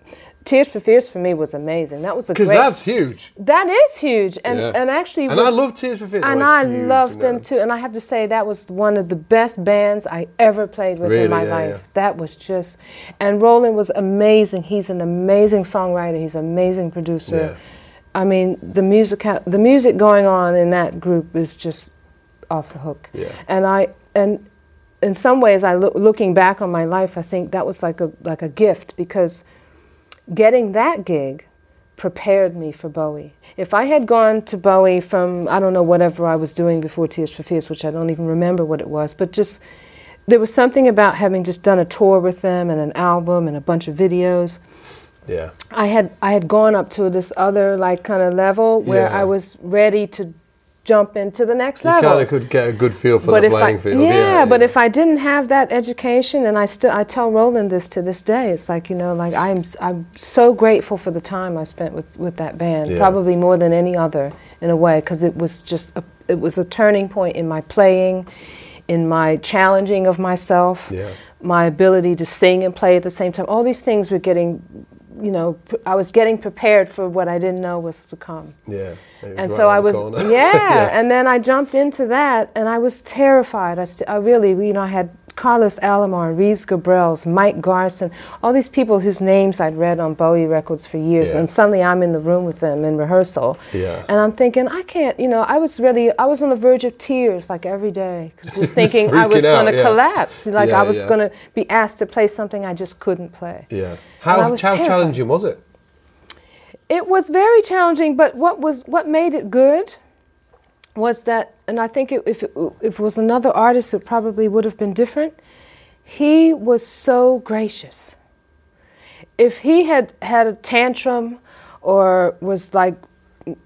S2: Tears for Fears for me was amazing. That was a
S1: Because that's huge.
S2: that is huge, and
S1: Yeah.
S2: and actually,
S1: And I love Tears for Fears.
S2: and
S1: They're
S2: I
S1: love
S2: them too. And I have to say that was one of the best bands I ever played with
S1: Really?
S2: in my
S1: Yeah,
S2: life.
S1: yeah.
S2: That was just, and Roland was amazing. He's an amazing songwriter. He's an amazing producer. I mean, the music, the music going on in that group is just off the hook.
S1: Yeah.
S2: And I and in some ways, I look, looking back on my life, I think that was like a like a gift because getting that gig prepared me for Bowie. If I had gone to Bowie from I don't know whatever I was doing before Tears for Fears, which I don't even remember what it was, but just there was something about having just done a tour with them and an album and a bunch of videos.
S1: Yeah.
S2: I had I had gone up to this other like kind of level where
S1: Yeah.
S2: I was ready to jump into the next
S1: You
S2: level.
S1: You kind of could get a good feel for
S2: but
S1: the playing
S2: I,
S1: field.
S2: yeah,
S1: Yeah,
S2: but
S1: yeah.
S2: if I didn't have that education, and I still I tell Roland this to this day, it's like you know, like I'm I'm so grateful for the time I spent with with that band,
S1: Yeah.
S2: probably more than any other in a way, because it was just a, it was a turning point in my playing, in my challenging of myself,
S1: Yeah.
S2: my ability to sing and play at the same time. All these things were getting, you know, pr- I was getting prepared for what I didn't know was to come
S1: yeah.
S2: and
S1: right
S2: so I was,
S1: corner.
S2: yeah, and then I jumped into that, and I was terrified. I, st- I really, you know, I had Carlos Alomar, Reeves Gabrels, Mike Garson, all these people whose names I'd read on Bowie records for years,
S1: Yeah.
S2: and suddenly I'm in the room with them in rehearsal,
S1: Yeah.
S2: and I'm thinking, I can't, you know, I was really, I was on the verge of tears like every day, just thinking I was going to
S1: yeah.
S2: collapse, like I was going to be asked to play something I just couldn't play.
S1: Yeah. How, how challenging was it?
S2: It was very challenging, but what was what made it good was that, and I think it, if it, if it was another artist, it probably would have been different. He was so gracious. If he had had a tantrum or was like,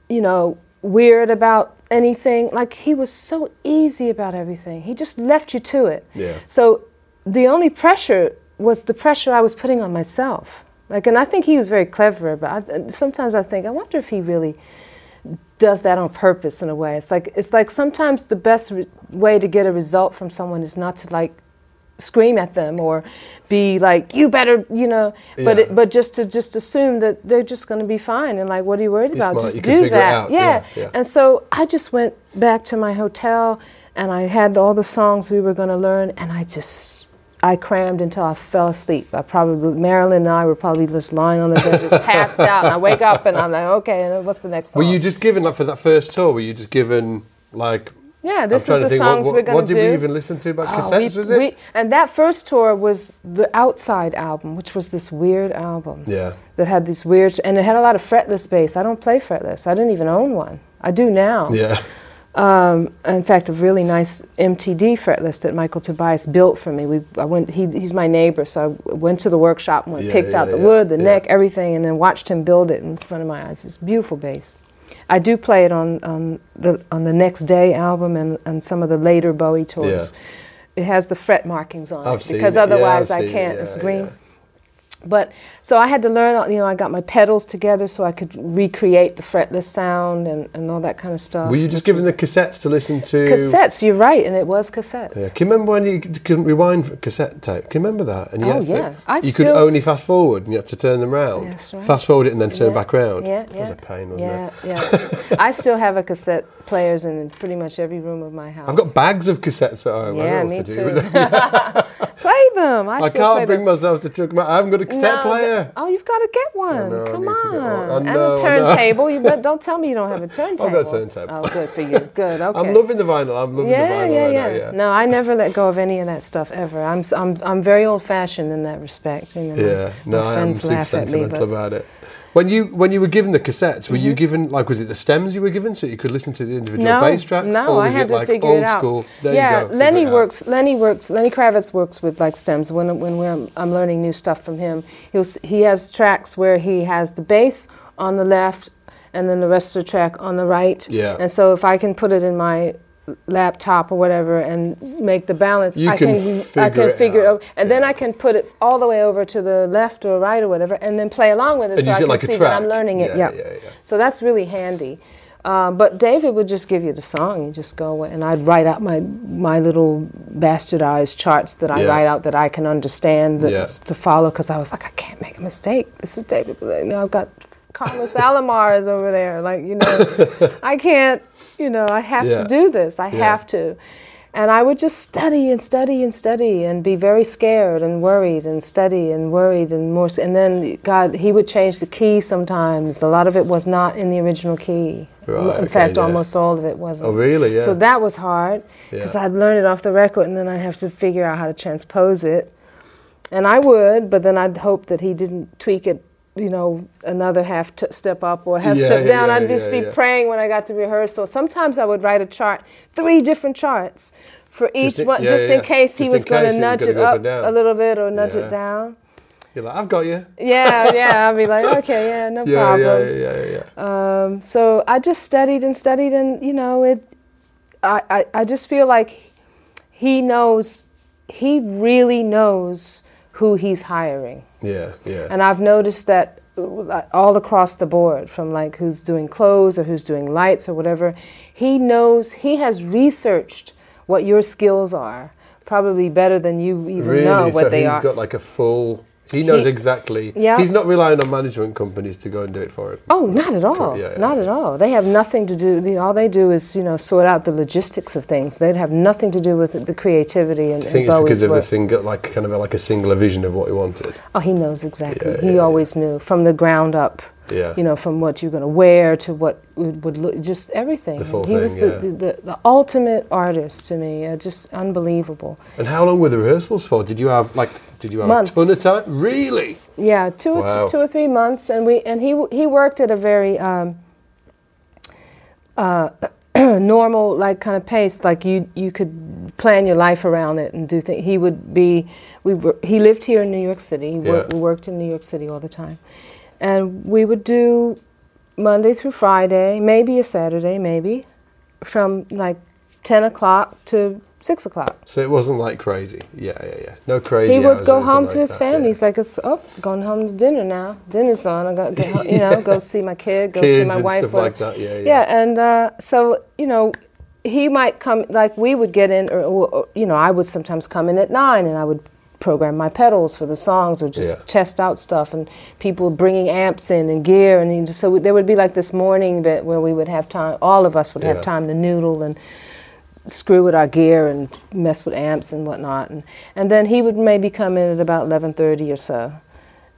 S2: you know, weird about anything, like he was so easy about everything. He just left you to it.
S1: Yeah.
S2: So the only pressure was the pressure I was putting on myself. Like, and I think he was very clever. But I, sometimes I think, I wonder if he really does that on purpose in a way. It's like it's like sometimes the best re- way to get a result from someone is not to like scream at them or be like you better you know but
S1: Yeah.
S2: it, but just to just assume that they're just going to be fine and like what are you worried about just do that
S1: out. Yeah, yeah.
S2: and so I just went back to my hotel and I had all the songs we were going to learn and I just I crammed until I fell asleep. I probably Marilyn and I were probably just lying on the bed, just passed out. And I wake up and I'm like, okay, what's the next song?
S1: Were you just given like for that first tour? Were you just given like?
S2: yeah, this
S1: trying
S2: was
S1: to
S2: the
S1: think, what-
S2: songs
S1: what,
S2: we're gonna
S1: What
S2: to
S1: did
S2: do.
S1: we even listen to? About
S2: Oh,
S1: cassettes?
S2: we-
S1: was it?
S2: we- and that first tour was the Outside album, which was this weird album
S1: yeah.
S2: that had these weird, and it had a lot of fretless bass. I don't play fretless. I didn't even own one. I do now.
S1: Yeah.
S2: Um, in fact, a really nice MTD fretless that Michael Tobias built for me. We, I went. He, he's my neighbor, so I went to the workshop and went,
S1: Yeah,
S2: picked out the
S1: yeah,
S2: wood, the
S1: yeah.
S2: neck, everything, and then watched him build it in front of my eyes. It's beautiful bass. I do play it on on the on the Next Day album and, and some of the later Bowie tours. It has the fret markings on
S1: I've
S2: it because
S1: it.
S2: Otherwise I can't.
S1: Yeah,
S2: it's green.
S1: Yeah.
S2: But so I had to learn, you know, I got my pedals together so I could recreate the fretless sound and, and all that kind of stuff.
S1: Were you just given the cassettes to listen to?
S2: cassettes? You're right, and it was cassettes.
S1: Yeah. Can you remember when you couldn't rewind cassette tape? Can you remember that? And you
S2: Oh,
S1: had to-
S2: yeah. I
S1: you
S2: still-
S1: could only fast forward and you had to turn them round.
S2: That's right.
S1: Fast forward it and then turn
S2: Yeah,
S1: back round.
S2: Yeah, yeah.
S1: was a pain, wasn't
S2: yeah,
S1: it?
S2: Yeah, I still have a cassette players in pretty much every room of my house.
S1: I've got bags of cassettes at home. I
S2: Yeah, me
S1: to
S2: too.
S1: do with them.
S2: play them. I,
S1: I can't bring
S2: them.
S1: myself to chuck them. I haven't got a cassette
S2: No,
S1: player.
S2: Oh, you've got to get one.
S1: know,
S2: Come
S1: get one.
S2: on.
S1: I
S2: and
S1: know, I
S2: a turntable. You bet, don't tell me you don't have a turntable.
S1: I've got a turntable.
S2: Oh, good for you. Good. Okay.
S1: I'm loving the vinyl. I'm loving
S2: yeah,
S1: the vinyl
S2: yeah,
S1: right
S2: yeah,
S1: now, yeah.
S2: No, I never let go of any of that stuff ever. I'm, I'm, I'm very old-fashioned in that respect. You know, my-
S1: Yeah, no,
S2: my
S1: I am super
S2: me,
S1: sentimental
S2: Mm-hmm.
S1: about it. When you when you were given the cassettes, were you mm-hmm. given like was it the stems you were given so you could listen to the individual
S2: no,
S1: bass tracks?
S2: No,
S1: or
S2: I
S1: was
S2: had
S1: it
S2: to
S1: like
S2: figure
S1: old
S2: it out.
S1: school? There
S2: yeah,
S1: you go.
S2: Lenny works. Lenny works. Lenny Kravitz works with like stems. When when we're, I'm learning new stuff from him, he'll he has tracks where he has the bass on the left, and then the rest of the track on the right.
S1: Yeah.
S2: And so if I can put it in my laptop or whatever and make the balance,
S1: You
S2: I
S1: can
S2: can, I
S1: figure
S2: can
S1: it
S2: figure it
S1: out.
S2: out, and then I can put it all the way over to the left or right or whatever, and then play along with it
S1: And
S2: so I can
S1: like
S2: see that I'm learning it.
S1: Yeah,
S2: Yeah,
S1: yeah, yeah.
S2: So that's really handy. Uh, but David would just give you the song. You just go away and I'd write out my my little bastardized charts that I
S1: Yeah.
S2: write out that I can understand that
S1: Yeah.
S2: to follow because I was like I can't make a mistake. This is David. You know I've got Carlos Alomar is over there. Like you know I can't. You know I have
S1: Yeah.
S2: to do this. I
S1: Yeah.
S2: have to. And I would just study and study and study and be very scared and worried and study and worried and more. And then God, He would change the key sometimes. A lot of it was not in the original key.
S1: Right,
S2: in
S1: okay,
S2: fact,
S1: yeah.
S2: almost all of it wasn't.
S1: Oh, really? Yeah.
S2: So that was hard because. I'd learn it off the record and then I'd have to figure out how to transpose it. And I would, but then I'd hope that he didn't tweak it, you know, another half t- step up or half
S1: Yeah,
S2: step
S1: yeah,
S2: down.
S1: yeah,
S2: I'd just be praying when I got to rehearsal. Sometimes I would write a chart, three different charts for each
S1: Just in-
S2: one, just in case he was going to nudge it
S1: up
S2: up
S1: and down.
S2: a little bit or nudge it down.
S1: You're like, I've got you.
S2: Yeah, yeah. I'd be like, okay, yeah, no problem.
S1: yeah, yeah, yeah, yeah.
S2: Um, so I just studied and studied, and you know, it I, I, I just feel like he knows, he really knows who he's hiring.
S1: Yeah, yeah.
S2: And I've noticed that uh, all across the board, from like who's doing clothes or who's doing lights or whatever, he knows, he has researched what your skills are, probably better than you even
S1: really?
S2: know what
S1: so
S2: they
S1: he's
S2: are.
S1: He's got like a full. He knows
S2: He-
S1: exactly.
S2: Yeah.
S1: He's not relying on management companies to go and do it for him.
S2: Oh, not at all.
S1: yeah, yeah.
S2: Not at all. They have nothing to do. All they do is, you know, sort out the logistics of things. They'd have nothing to do with the creativity and,
S1: I think
S2: and
S1: it's because
S2: Bowie's
S1: of the
S2: work.
S1: single, like kind of like a singular vision of what he wanted.
S2: Oh, he knows exactly.
S1: Yeah,
S2: he always knew from the ground up.
S1: Yeah.
S2: You know, from what you're going to wear to what would, would look, just everything.
S1: The full
S2: he was
S1: thing,
S2: the,
S1: yeah.
S2: the, the, the ultimate artist to me. Uh, just unbelievable.
S1: And how long were the rehearsals for? Did you have like? Did you have
S2: Months.
S1: a ton of time? Really?
S2: Yeah, two or
S1: Wow.
S2: th- two or three months, and we and he he worked at a very um, uh, normal like kind of pace. Like you you could plan your life around it and do things. He would be we were he lived here in New York City. He
S1: Yeah.
S2: we worked in New York City all the time, and we would do Monday through Friday, maybe a Saturday, maybe from like ten o'clock to six o'clock.
S1: So it wasn't like crazy. Yeah, yeah, yeah. No crazy.
S2: He would go home
S1: like
S2: to his
S1: that,
S2: family.
S1: yeah.
S2: He's like, it's oh, going home to dinner now. Dinner's on. I got to get home, you know, go see my kid, go see my
S1: and
S2: wife.
S1: stuff
S2: or-
S1: like that. Yeah, yeah.
S2: yeah, and uh, so you know, he might come like we would get in, or, or, or, you know, I would sometimes come in at nine, and I would program my pedals for the songs, or just
S1: Yeah.
S2: test out stuff, and people bringing amps in and gear, and so there would be like this morning bit where we would have time. All of us would
S1: Yeah.
S2: have time to noodle and screw with our gear and mess with amps and whatnot, and and then he would maybe come in at about eleven thirty or so,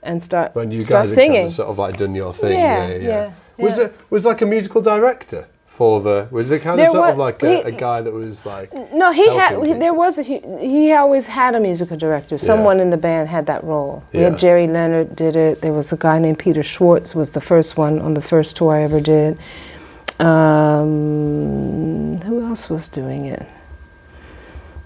S2: and start
S1: When you
S2: start
S1: guys had
S2: singing.
S1: kind of sort of like done your thing.
S2: Yeah,
S1: Yeah, yeah. Was
S2: yeah.
S1: it was like a musical director for the? Was it kind
S2: There
S1: of sort
S2: wa-
S1: of like a,
S2: he-
S1: a guy that was like?
S2: No, he had.
S1: helping
S2: he- There was a. He, he always had a musical director. Someone in the band had that role. We
S1: Yeah.
S2: had Gerry Leonard did it. There was a guy named Peter Schwartz was the first one on the first tour I ever did. Um, who else was doing it?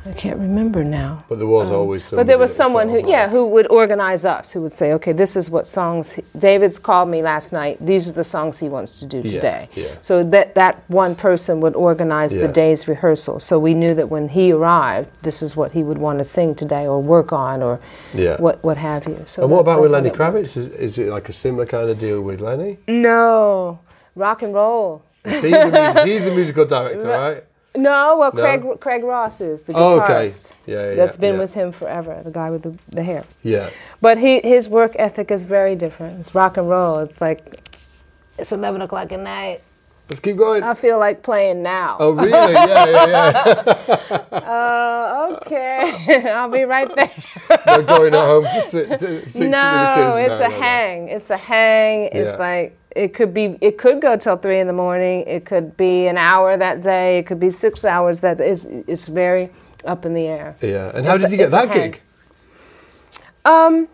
S2: I can't remember now.
S1: But there was always.
S2: Um, But there was someone who, yeah, who would organize us, who would say, okay, this is what songs. He, David's called me last night. These are the songs he wants to do
S1: Yeah,
S2: today.
S1: yeah.
S2: So that that one person would organize
S1: Yeah.
S2: the day's rehearsal. So we knew that when he arrived, this is what he would want to sing today, or work on, or
S1: Yeah.
S2: what what have you. So
S1: And what about with Lenny Kravitz? Is, is it like a similar kind of deal with Lenny?
S2: No, rock and roll.
S1: He's the, he's the musical director, right?
S2: No, well,
S1: No?
S2: Craig Craig Ross is the
S1: Oh, okay.
S2: guitarist.
S1: Yeah, yeah,
S2: That's been
S1: yeah.
S2: with him forever. The guy with the, the hair.
S1: Yeah.
S2: But he, his work ethic is very different. It's rock and roll. It's like, it's 11 o'clock at night.
S1: Let's keep going.
S2: I feel like playing now.
S1: Oh, really? Yeah, yeah, yeah.
S2: Uh, okay. I'll be right there.
S1: They're going at home for six, six
S2: no, it's
S1: No,
S2: a
S1: no, no.
S2: hang. It's a hang.
S1: Yeah.
S2: It's like, it could be, it could go till three in the morning. It could be an hour that day. It could be six hours That is. it's, very up in the air.
S1: Yeah. And how
S2: It's
S1: did
S2: a-
S1: you get that gig?
S2: Um,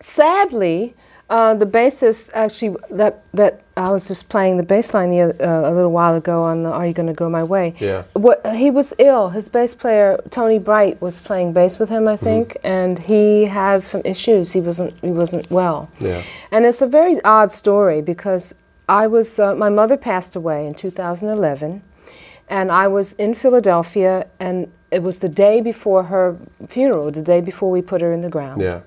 S2: sadly, uh, the bassist actually that that I was just playing the bass line the, uh, a little while ago on the "Are You Gonna Go My Way?"
S1: Yeah.
S2: What he was ill. His bass player Tony Breit was playing bass with him, I think, and he had some issues. He wasn't he wasn't well.
S1: Yeah.
S2: And it's a very odd story because I was uh, my mother passed away in 2011, and I was in Philadelphia, and it was the day before her funeral, the day before we put her in the ground.
S1: Yeah.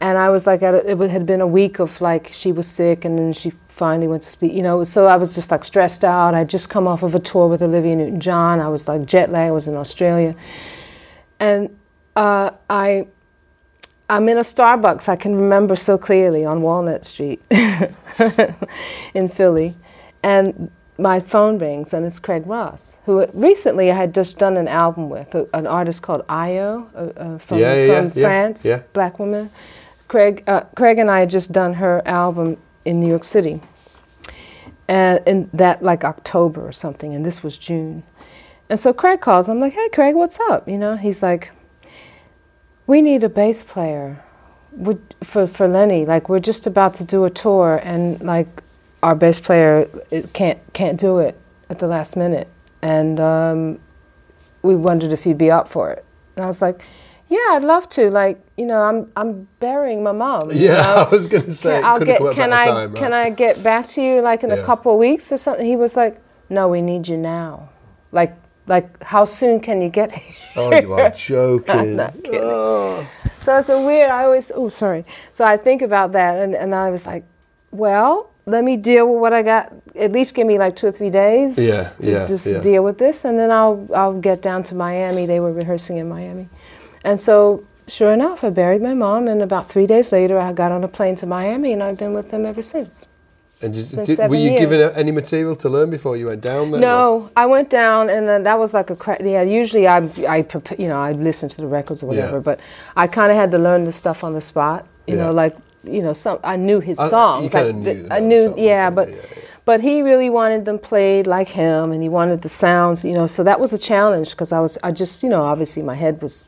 S2: And I was like, it had been a week of like she was sick, and then she finally went to sleep. You know, so I was just like stressed out. I'd just come off of a tour with Olivia Newton-John. I was like jet lag. I was in Australia, and uh, I I'm in a Starbucks. I can remember so clearly on Walnut Street in Philly, and my phone rings, and it's Craig Ross, who recently I had just done an album with a, an artist called Ayo uh, uh, from,
S1: Yeah, yeah,
S2: from
S1: yeah,
S2: France, black woman. Craig, uh, Craig and I had just done her album in New York City, and in that like October or something, and this was June. And so Craig calls. I'm like, "Hey, Craig, what's up?" You know, he's like, "We need a bass player would, for for Lenny. Like, we're just about to do a tour, and like, our bass player can't can't do it at the last minute, and um, we wondered if he'd be up for it." And I was like, "Yeah, I'd love to. Like, you know, I'm I'm burying my mom.
S1: Yeah,
S2: know?
S1: I was going to say,
S2: Can, I'll get,
S1: come at a
S2: can I
S1: time,
S2: can
S1: right?
S2: I get back to you like in
S1: Yeah.
S2: a couple of weeks or something? He was like, "No, we need you now, like Like, how soon can you get here?
S1: Oh, you are joking.
S2: not kidding. So it's a weird. I always. Oh, sorry. So I think about that, and, and I was like, well, let me deal with what I got. At least give me like two or three days.
S1: Yeah,
S2: to
S1: yeah,
S2: Just
S1: yeah.
S2: deal with this, and then I'll I'll get down to Miami. They were rehearsing in Miami, and so sure enough, I buried my mom, and about three days later, I got on a plane to Miami, and I've been with them ever since.
S1: And did, did- were you given any material to learn before you went down there?
S2: No, I went down, and then that was like a cra- yeah. Usually, I I you know I listen to the records or whatever,
S1: Yeah.
S2: but I kind of had to learn the stuff on the spot. You
S1: Yeah.
S2: know, like you know, some I knew his
S1: I-
S2: songs.
S1: kinda
S2: like
S1: knew
S2: the- I knew, yeah, but?
S1: Yeah.
S2: but he really wanted them played like him, and he wanted the sounds. You know, so that was a challenge because I was I just you know obviously my head was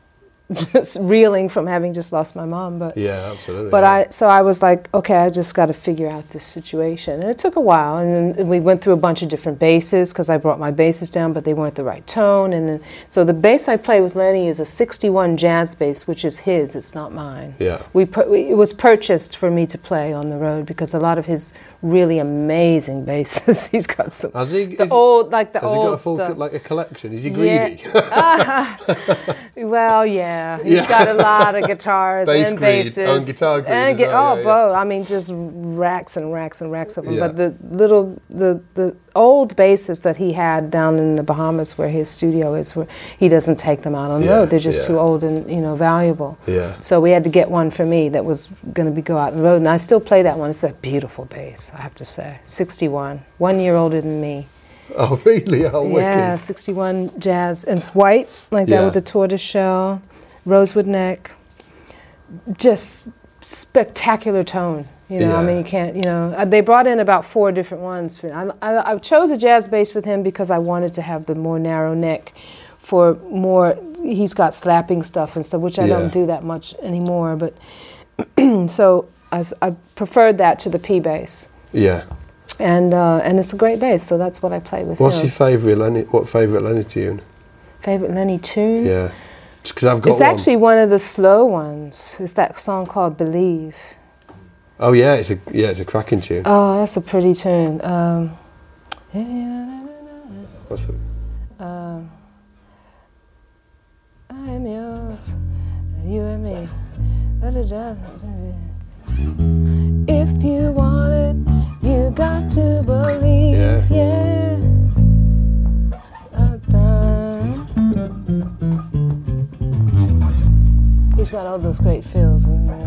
S2: just reeling from having just lost my mom, but.
S1: Yeah, absolutely.
S2: But
S1: yeah.
S2: I, so I was like, okay, I just got to figure out this situation, and it took a while. And then we went through a bunch of different basses because I brought my basses down, but they weren't the right tone. And then, so the bass I play with Lenny is a '61 jazz bass, which is his. It's not mine.
S1: Yeah.
S2: We, we it was purchased for me to play on the road because a lot of his really amazing basses. he's got some
S1: Has he-
S2: the old like the
S1: Has he got a
S2: old
S1: full
S2: stuff.
S1: like a collection? Is he
S2: Yeah.
S1: greedy?
S2: Well, yeah, he's
S1: Yeah.
S2: got a lot of guitars
S1: Bass
S2: and basses
S1: and guitar greed
S2: and
S1: well,
S2: oh,
S1: yeah,
S2: both. I mean, just racks and racks and racks of them.
S1: Yeah.
S2: But the little, the the old basses that he had down in the Bahamas, where his studio is, where he doesn't take them out on the
S1: Yeah,
S2: road. They're just
S1: yeah.
S2: too old and you know valuable.
S1: Yeah.
S2: So we had to get one for me that was going to be go out on the road, and I still play that one. It's a beautiful bass, I have to say. Sixty-one, one year older than me.
S1: oh, really? Oh,
S2: Yeah,
S1: wicked.
S2: 61 jazz. And it's white, like
S1: Yeah.
S2: that with the tortoise shell, rosewood neck. Just spectacular tone. You know, I mean, you can't, you know, uh, they brought in about four different ones. For, I, I, I chose a jazz bass with him because I wanted to have the more narrow neck for more, he's got slapping stuff and stuff, which I
S1: Yeah.
S2: don't do that much anymore. But so I preferred that to the P bass.
S1: Yeah.
S2: And, uh, and it's a great bass, so that's what I play with
S1: What's
S2: him.
S1: your favourite Lenny? What favourite Lenny tune?
S2: Favorite Lenny tune?
S1: Yeah. Because I've got
S2: It's
S1: one.
S2: actually one of the slow ones. It's that song called Believe.
S1: Oh yeah, it's a yeah, it's a cracking tune.
S2: Oh, that's a pretty tune. Um, yeah, yeah,
S1: What's it?
S2: um, I am yours, you and me. If you want it, you got to believe.
S1: Yeah.
S2: yeah. He's got all those great feels in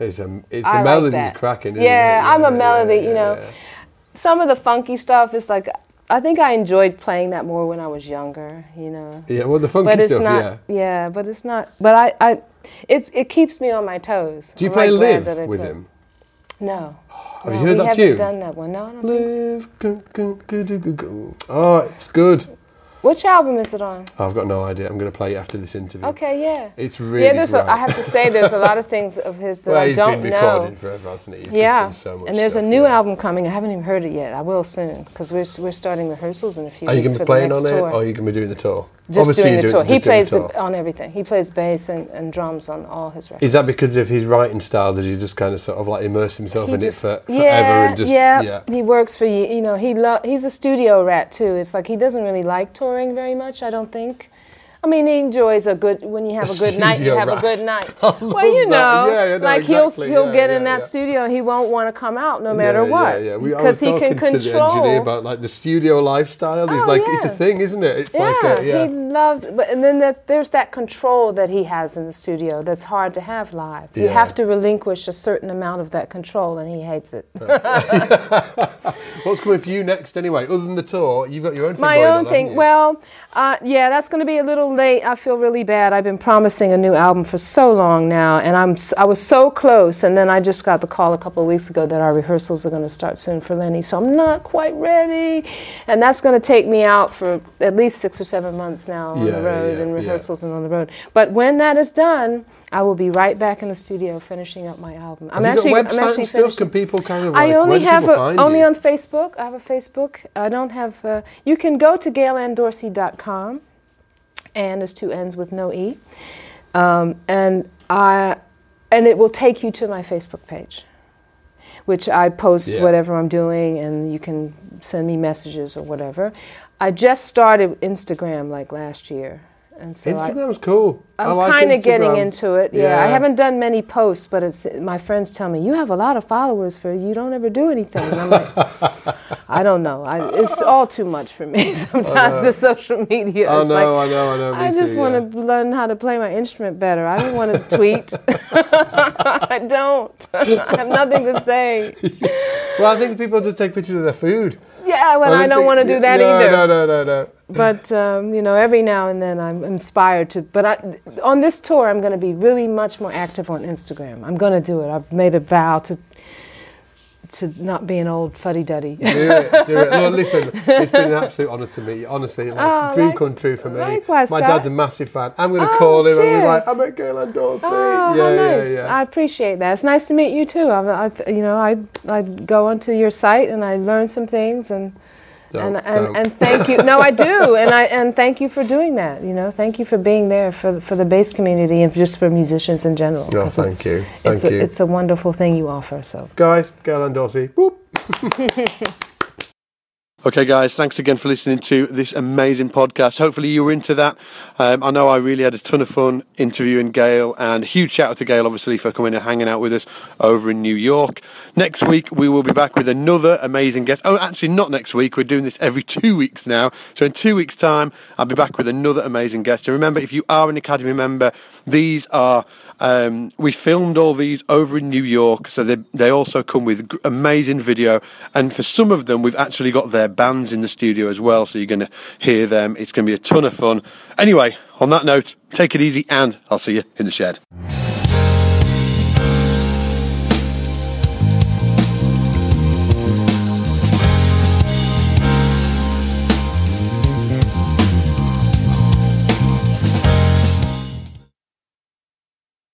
S2: It's a
S1: it's
S2: I
S1: the
S2: like
S1: melody's
S2: that.
S1: cracking. Isn't
S2: Yeah,
S1: it?
S2: I'm a melody, you know.
S1: yeah.
S2: Some of the funky stuff is like, I think I enjoyed playing that more when I was younger, you know.
S1: Yeah, well, the funky
S2: but it's
S1: stuff.
S2: not,
S1: yeah.
S2: but it's not. But I, I, it's it keeps me on my toes.
S1: Do you
S2: I'm,
S1: play
S2: like,
S1: live with
S2: play-
S1: him?
S2: No.
S1: Have
S2: No,
S1: you heard
S2: we
S1: that
S2: haven't
S1: tune?
S2: done that one. No, I don't think so.
S1: Live, go, go, go, go, go. Oh, it's good.
S2: Which album is it on?
S1: I've got no idea. I'm going to play it after this interview.
S2: Okay, yeah.
S1: It's really
S2: yeah, there's. A,
S1: great.
S2: I have to say, there's a lot of things of his that
S1: well,
S2: I don't
S1: been
S2: know.
S1: recording forever, hasn't he? He's just
S2: yeah,
S1: so much
S2: and there's
S1: stuff,
S2: a new
S1: yeah.
S2: album coming. I haven't even heard it yet. I will soon because we're we're starting rehearsals in a few weeks.
S1: Are you going to be playing on
S2: next
S1: it,
S2: tour.
S1: or are you going to be doing the tour?
S2: Just
S1: Obviously
S2: doing the
S1: doing-
S2: tour. He plays
S1: the
S2: on everything. He plays bass and, and drums on all his records.
S1: Is that because of his writing style? Does he just kind of sort of like immerse himself
S2: He
S1: in
S2: just-
S1: it for, forever
S2: yeah,
S1: and just
S2: yeah,
S1: yeah?
S2: He works for you. You know, he lo- he's a studio rat too. It's like he doesn't really like touring very much. I don't think. I mean, he enjoys a good when you have a, good night. You have a good night.
S1: Oh,
S2: well, you know,
S1: Yeah, yeah, no,
S2: like
S1: exactly.
S2: he'll he'll
S1: Yeah,
S2: get in that studio. He won't want to come out no matter what
S1: Yeah, yeah.
S2: Because he can
S1: talking to the engineer
S2: control.
S1: about like the studio lifestyle. He's
S2: Oh,
S1: like, it's a thing, isn't it? It's
S2: yeah,
S1: like, a, yeah.
S2: he loves, but and then that, there's that control that he has in the studio that's hard to have live. You have to relinquish a certain amount of that control, and he hates it.
S1: What's coming for you next, anyway? Other than the tour, you've got your own thing
S2: My
S1: going
S2: own
S1: on,
S2: thing. Well, uh, yeah, that's going to be a little late. I feel really bad. I've been promising a new album for so long now, and I'm I was so close, and then I just got the call a couple of weeks ago that our rehearsals are going to start soon for Lenny. So I'm not quite ready, and that's going to take me out for at least six or seven months now on
S1: Yeah,
S2: the road
S1: yeah,
S2: and
S1: yeah.
S2: rehearsals and on the road. But when that is done, I will be right back in the studio finishing up my album. I'm
S1: Have
S2: actually
S1: you got
S2: I'm actually
S1: and stuff? Can people kind of
S2: I
S1: like, where
S2: only have a, only
S1: you?
S2: on Facebook. I have a Facebook. I don't have. Uh, you can go to gailanndorsey.com, and there's two N's with no E, um, and I, and it will take you to my Facebook page, which I post
S1: Yeah.
S2: whatever I'm doing, and you can send me messages or whatever. I just started Instagram like last year, and so I,
S1: Instagram's cool. I
S2: I'm
S1: like
S2: kind of getting into it. Yeah. I haven't done many posts, but it's my friends tell me you have a lot of followers for you don't ever do anything. And I'm like, I don't know. I, it's all too much for me. Sometimes the social media.
S1: I
S2: is
S1: know,
S2: like,
S1: I know, I know. me
S2: I just want
S1: yeah.
S2: to learn how to play my instrument better. I don't want to tweet. I don't. I have nothing to say.
S1: Well, I think people just take pictures of their food.
S2: Yeah, well, I don't want to do that
S1: no,
S2: either.
S1: No, no, no, no.
S2: but um, you know every now and then i'm inspired to but I, on this tour i'm going to be really much more active on instagram i'm going to do it i've made a vow to to not be an old fuddy-duddy
S1: Do it, do it. Listen, it's been an absolute honour to meet you. Honestly, like,
S2: Oh,
S1: dream
S2: like-
S1: come true for me.
S2: likewise,
S1: My
S2: Scott.
S1: dad's a massive fan. I'm going to
S2: Oh,
S1: call him and be like. I'm at Gail Ann Dorsey.
S2: Oh,
S1: yeah, yeah,
S2: nice!
S1: yeah.
S2: I appreciate that. It's nice to meet you too. I, I, you know, I, I go onto your site and I learn some things, and And, and, and thank you. No, I do, and I and thank you for doing that. You know, thank you for being there for for the bass community and just for musicians in general.
S1: Oh,
S2: 'cause
S1: thank
S2: it's-
S1: you.
S2: it's
S1: Thank
S2: a,
S1: you.
S2: It's a wonderful thing you offer. So.
S1: Guys, Gail Ann Dorsey. Whoop. Okay, guys, thanks again for listening to this amazing podcast. Hopefully, you were into that. Um, I know I really had a ton of fun interviewing Gail, and huge shout out to Gail, obviously, for coming and hanging out with us over in New York. Next week, we will be back with another amazing guest. Oh, actually, not next week. We're doing this every two weeks now. So, in two weeks' time, I'll be back with another amazing guest. And remember, if you are an Academy member, these are um, we filmed all these over in New York, so they they also come with amazing video. And for some of them, we've actually got their bands in the studio as well, so you're going to hear them. It's going to be a ton of fun. Anyway, on that note, take it easy, and I'll see you in the shed.